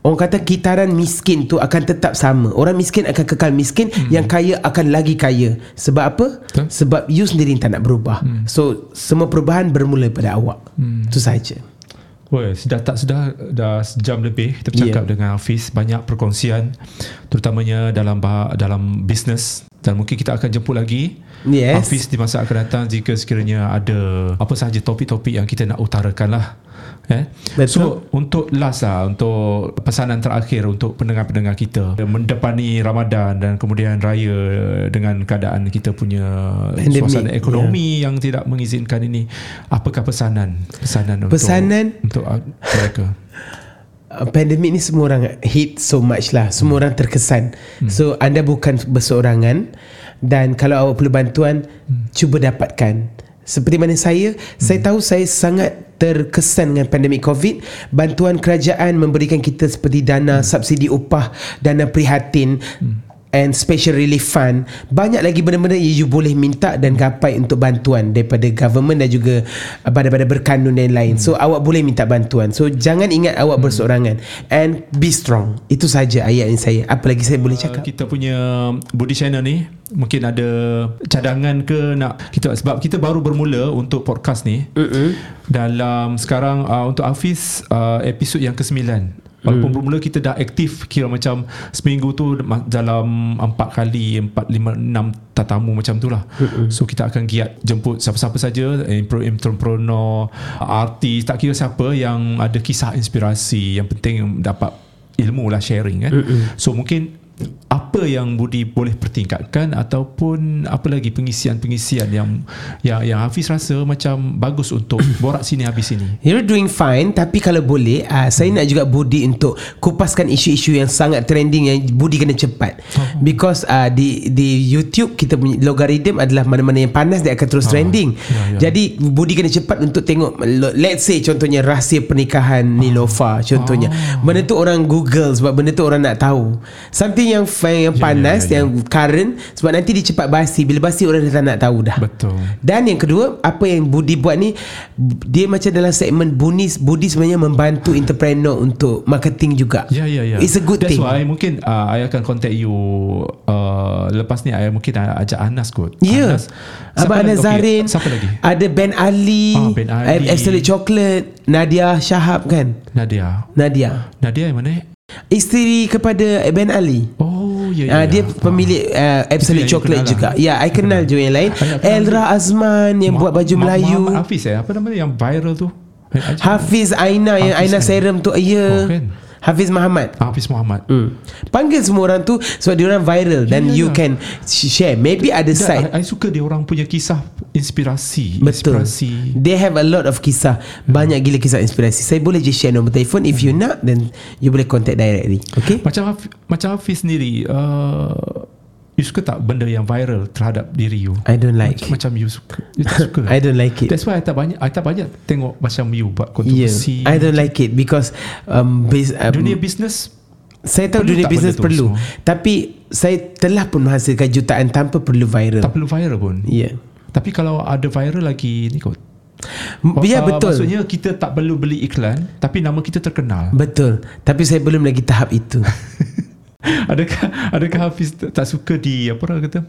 Orang kata kitaran miskin tu akan tetap sama Orang miskin akan kekal miskin hmm. Yang kaya akan lagi kaya Sebab apa? Betul. Sebab you sendiri tak nak berubah hmm. So semua perubahan bermula pada awak hmm. Itu saja. Well, sudah tak sudah dah sejam lebih kita bercakap yeah. dengan Hafiz banyak perkongsian terutamanya dalam dalam bisnes dan mungkin kita akan jemput lagi. Yes. Hafiz di masa akan datang jika sekiranya ada apa sahaja topik-topik yang kita nak utarakan lah Eh? So untuk last lah Untuk pesanan terakhir Untuk pendengar-pendengar kita. Mendepani Ramadan Dan kemudian raya Dengan keadaan kita punya Pandemic, Suasana ekonomi yeah. Yang tidak mengizinkan ini. Apakah pesanan? Pesanan, pesanan? untuk, untuk mereka uh, Pandemik ni semua orang hit so much lah Semua hmm. orang terkesan hmm. So anda bukan berseorangan Dan kalau awak perlu bantuan hmm. Cuba dapatkan seperti mana saya hmm. Saya tahu saya sangat terkesan dengan pandemik COVID Bantuan kerajaan memberikan kita seperti dana hmm. subsidi upah Dana prihatin hmm and special relief fund. Banyak lagi benda-benda yang you boleh minta dan gapai untuk bantuan daripada government dan juga pada-pada berkanun dan lain. So hmm. awak boleh minta bantuan. So jangan ingat awak hmm. berseorangan and be strong. Itu saja ayat yang saya apa lagi saya boleh cakap? uh, kita punya body channel ni mungkin ada cadangan ke nak kita sebab kita baru bermula untuk podcast ni. Uh-uh. dalam sekarang uh, untuk Hafiz uh, episod yang ke-9 Walaupun hmm. bermula kita dah aktif kira macam seminggu tu dalam empat kali, empat, lima, enam tatamu macam tu lah. Hmm. So kita akan giat jemput siapa-siapa saja, entrepreneur, artis, tak kira siapa yang ada kisah inspirasi yang penting dapat ilmu lah sharing kan. Hmm. So mungkin apa yang Budi boleh pertingkatkan ataupun apa lagi pengisian-pengisian yang yang yang Hafiz rasa macam bagus untuk borak sini habis sini. You're doing fine tapi kalau boleh uh, saya hmm. nak juga Budi untuk kupaskan isu-isu yang sangat trending yang Budi kena cepat. Oh. Because uh, di di YouTube kita punya logarithm adalah mana-mana yang panas dia akan terus oh. trending. Ya, ya. Jadi Budi kena cepat untuk tengok let's say contohnya rahsia pernikahan oh. Nilofa contohnya. Oh. Benda tu orang Google sebab benda tu orang nak tahu. Something yang yang ya, panas yeah, yeah, yeah. yang current sebab nanti dia cepat basi. Bila basi orang dah tak nak tahu dah. Betul. Dan yang kedua apa yang Budi buat ni dia macam dalam segmen Budi Budi sebenarnya membantu entrepreneur untuk marketing juga. Ya yeah, ya yeah, ya. Yeah. it's a good that's thing. that's why mungkin uh, I akan contact you uh, lepas ni I mungkin ajak Anas kot. Ya. Yeah. Abang Anas Zarin okay. siapa lagi? Ada Ben Ali, oh, ben Ali. Absolute Chocolate. Nadia Shahab kan? Nadia. Nadia. Nadia yang mana Isteri kepada Ben Ali. Oh ya, ya, uh, Dia pemilik uh, Absolute Chocolate juga lah. Ya I kenal juga yang lain. Elra Azman Yang buat baju Melayu. Muhammad Hafiz eh? Apa nama dia yang viral tu? Hafiz Aina Yang Aina Serum tu Ya. Oh, kan? Hafiz Muhammad. Hafiz Muhammad. Hmm. Panggil semua orang tu Sebab dia orang viral Dan yeah, you yeah. can Share. Maybe ada side. I, I suka dia orang punya kisah Inspirasi Betul. inspirasi. They have a lot of kisah. Hmm. Banyak gila kisah inspirasi. Saya boleh je share nombor telefon. If you nak Then you boleh contact directly. Okay? Macam Hafiz, macam Hafiz sendiri uh, You suka tak benda yang viral terhadap diri you? I don't like Macam, macam you suka. You tak suka. I don't like it That's why I tak banyak I tak banyak tengok macam you buat Yeah, kontroversi. I don't like it because um, bas- um, Dunia bisnes saya tahu dunia bisnes perlu, semua? tapi saya telah pun menghasilkan jutaan tanpa perlu viral. tak perlu viral pun. Ya, yeah. Tapi kalau ada viral lagi ni kot. ya Ah, betul, Maksudnya kita tak perlu beli iklan tapi nama kita terkenal. betul. Tapi saya belum lagi tahap itu. adakah adakah Hafiz tak tak suka di apa orang kata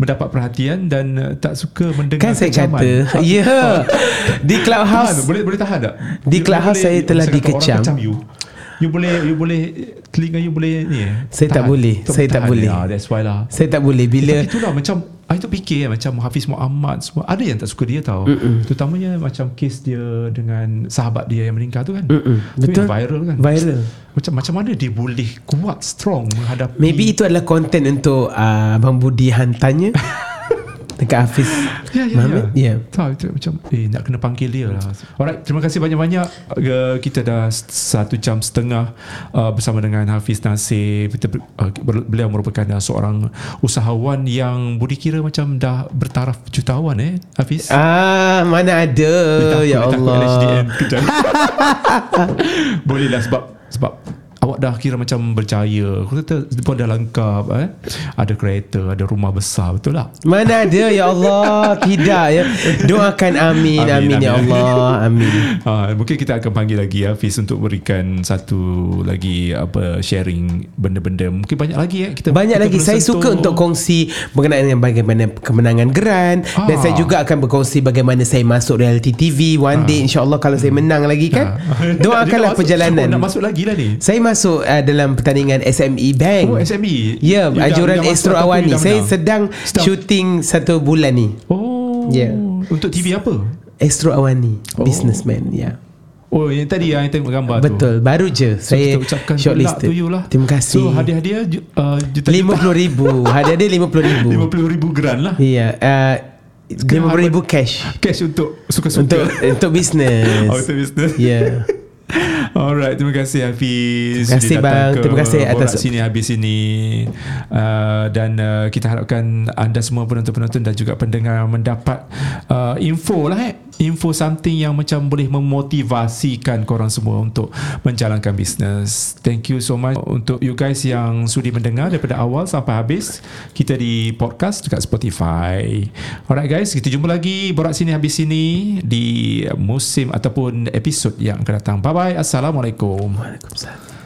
mendapat perhatian dan uh, tak suka mendengar kan saya kecaman? kata, ya, yeah. di Tahan, clubhouse boleh boleh tahan tak? Di Clubhouse saya telah kata dikecam. kecam you. You boleh you boleh telinga you boleh ni eh? Saya tak tahan. boleh, Tahan, saya tak tahan. boleh. Ah, that's why lah. saya tak boleh bila itulah macam I tu fikir macam Hafiz Muhammad semua ada yang tak suka dia tau. Mm-mm. Terutamanya macam kes dia dengan sahabat dia yang meninggal tu kan. Mm-mm. Tu Betul. yang viral kan. viral. Macam macam mana dia boleh kuat strong menghadapi Maybe itu adalah konten untuk uh, Abang Budi hantarnya dekat Hafiz Ya, ya, Muhammad. ya. Ya. Tahu itu macam eh nak kena panggil dia lah. Alright, terima kasih banyak-banyak. Uh, kita dah satu jam setengah uh, bersama dengan Hafiz Nasir. Kita, uh, beliau merupakan uh, seorang usahawan yang budi kira macam dah bertaraf jutawan eh Hafiz. Ah, mana ada Dia takut, ya dia takut Allah. LHDN kejap. Boleh lah sebab sebab awak dah kira macam berjaya. Aku kata pun dah lengkap eh. Ada kereta, ada rumah besar, betul tak? Mana ada ya Allah Tidak ya Doakan amin Amin, Amin, amin ya amin. Allah Amin Ha, mungkin kita akan panggil lagi ya Fiz untuk berikan satu lagi apa sharing benda-benda. Mungkin banyak lagi ya kita Banyak kita lagi Saya sentuh. suka untuk kongsi Berkenaan dengan bagaimana Kemenangan Geran Dan Ah. saya juga akan berkongsi Bagaimana saya masuk reality TV One day insyaAllah Kalau saya menang lagi kan Ha. Doakanlah perjalanan Oh, nak masuk lagi lah ni. Saya masuk uh, dalam pertandingan SME Bank Oh SME. Ya, You dah- anjuran dah Astro Awani. dah Saya sedang Sedang. shooting satu bulan ni. Oh. Ya. Untuk TV apa? Astro Awani, Oh. businessman. Ya. Oh yang tadi yang tengok gambar tu. Betul, baru je So, saya ucapkan shortlisted. lah. Terima kasih. So hadiah-hadiah uh, juta Lima puluh ribu. Hadiah dia lima puluh ribu. lima puluh ribu geran lah. Ya. uh, Lima puluh ribu cash Cash untuk suka-suka. untuk untuk bisnes. Oh, untuk bisnes. Ya. Alright, terima kasih Hafiz. Terima kasih, bang. Terima kasih atas- sini habis ini. Uh, dan uh, kita harapkan anda semua penonton-penonton dan juga pendengar mendapat uh, info lah eh. Info something yang macam boleh memotivasikan korang semua untuk menjalankan bisnes. Thank you so much untuk you guys yang sudi mendengar daripada awal sampai habis. Kita di podcast dekat Spotify. Alright guys, kita jumpa lagi Borak sini habis sini di musim ataupun episod yang akan datang. Bye bye. Assalamualaikum. Waalaikumsalam.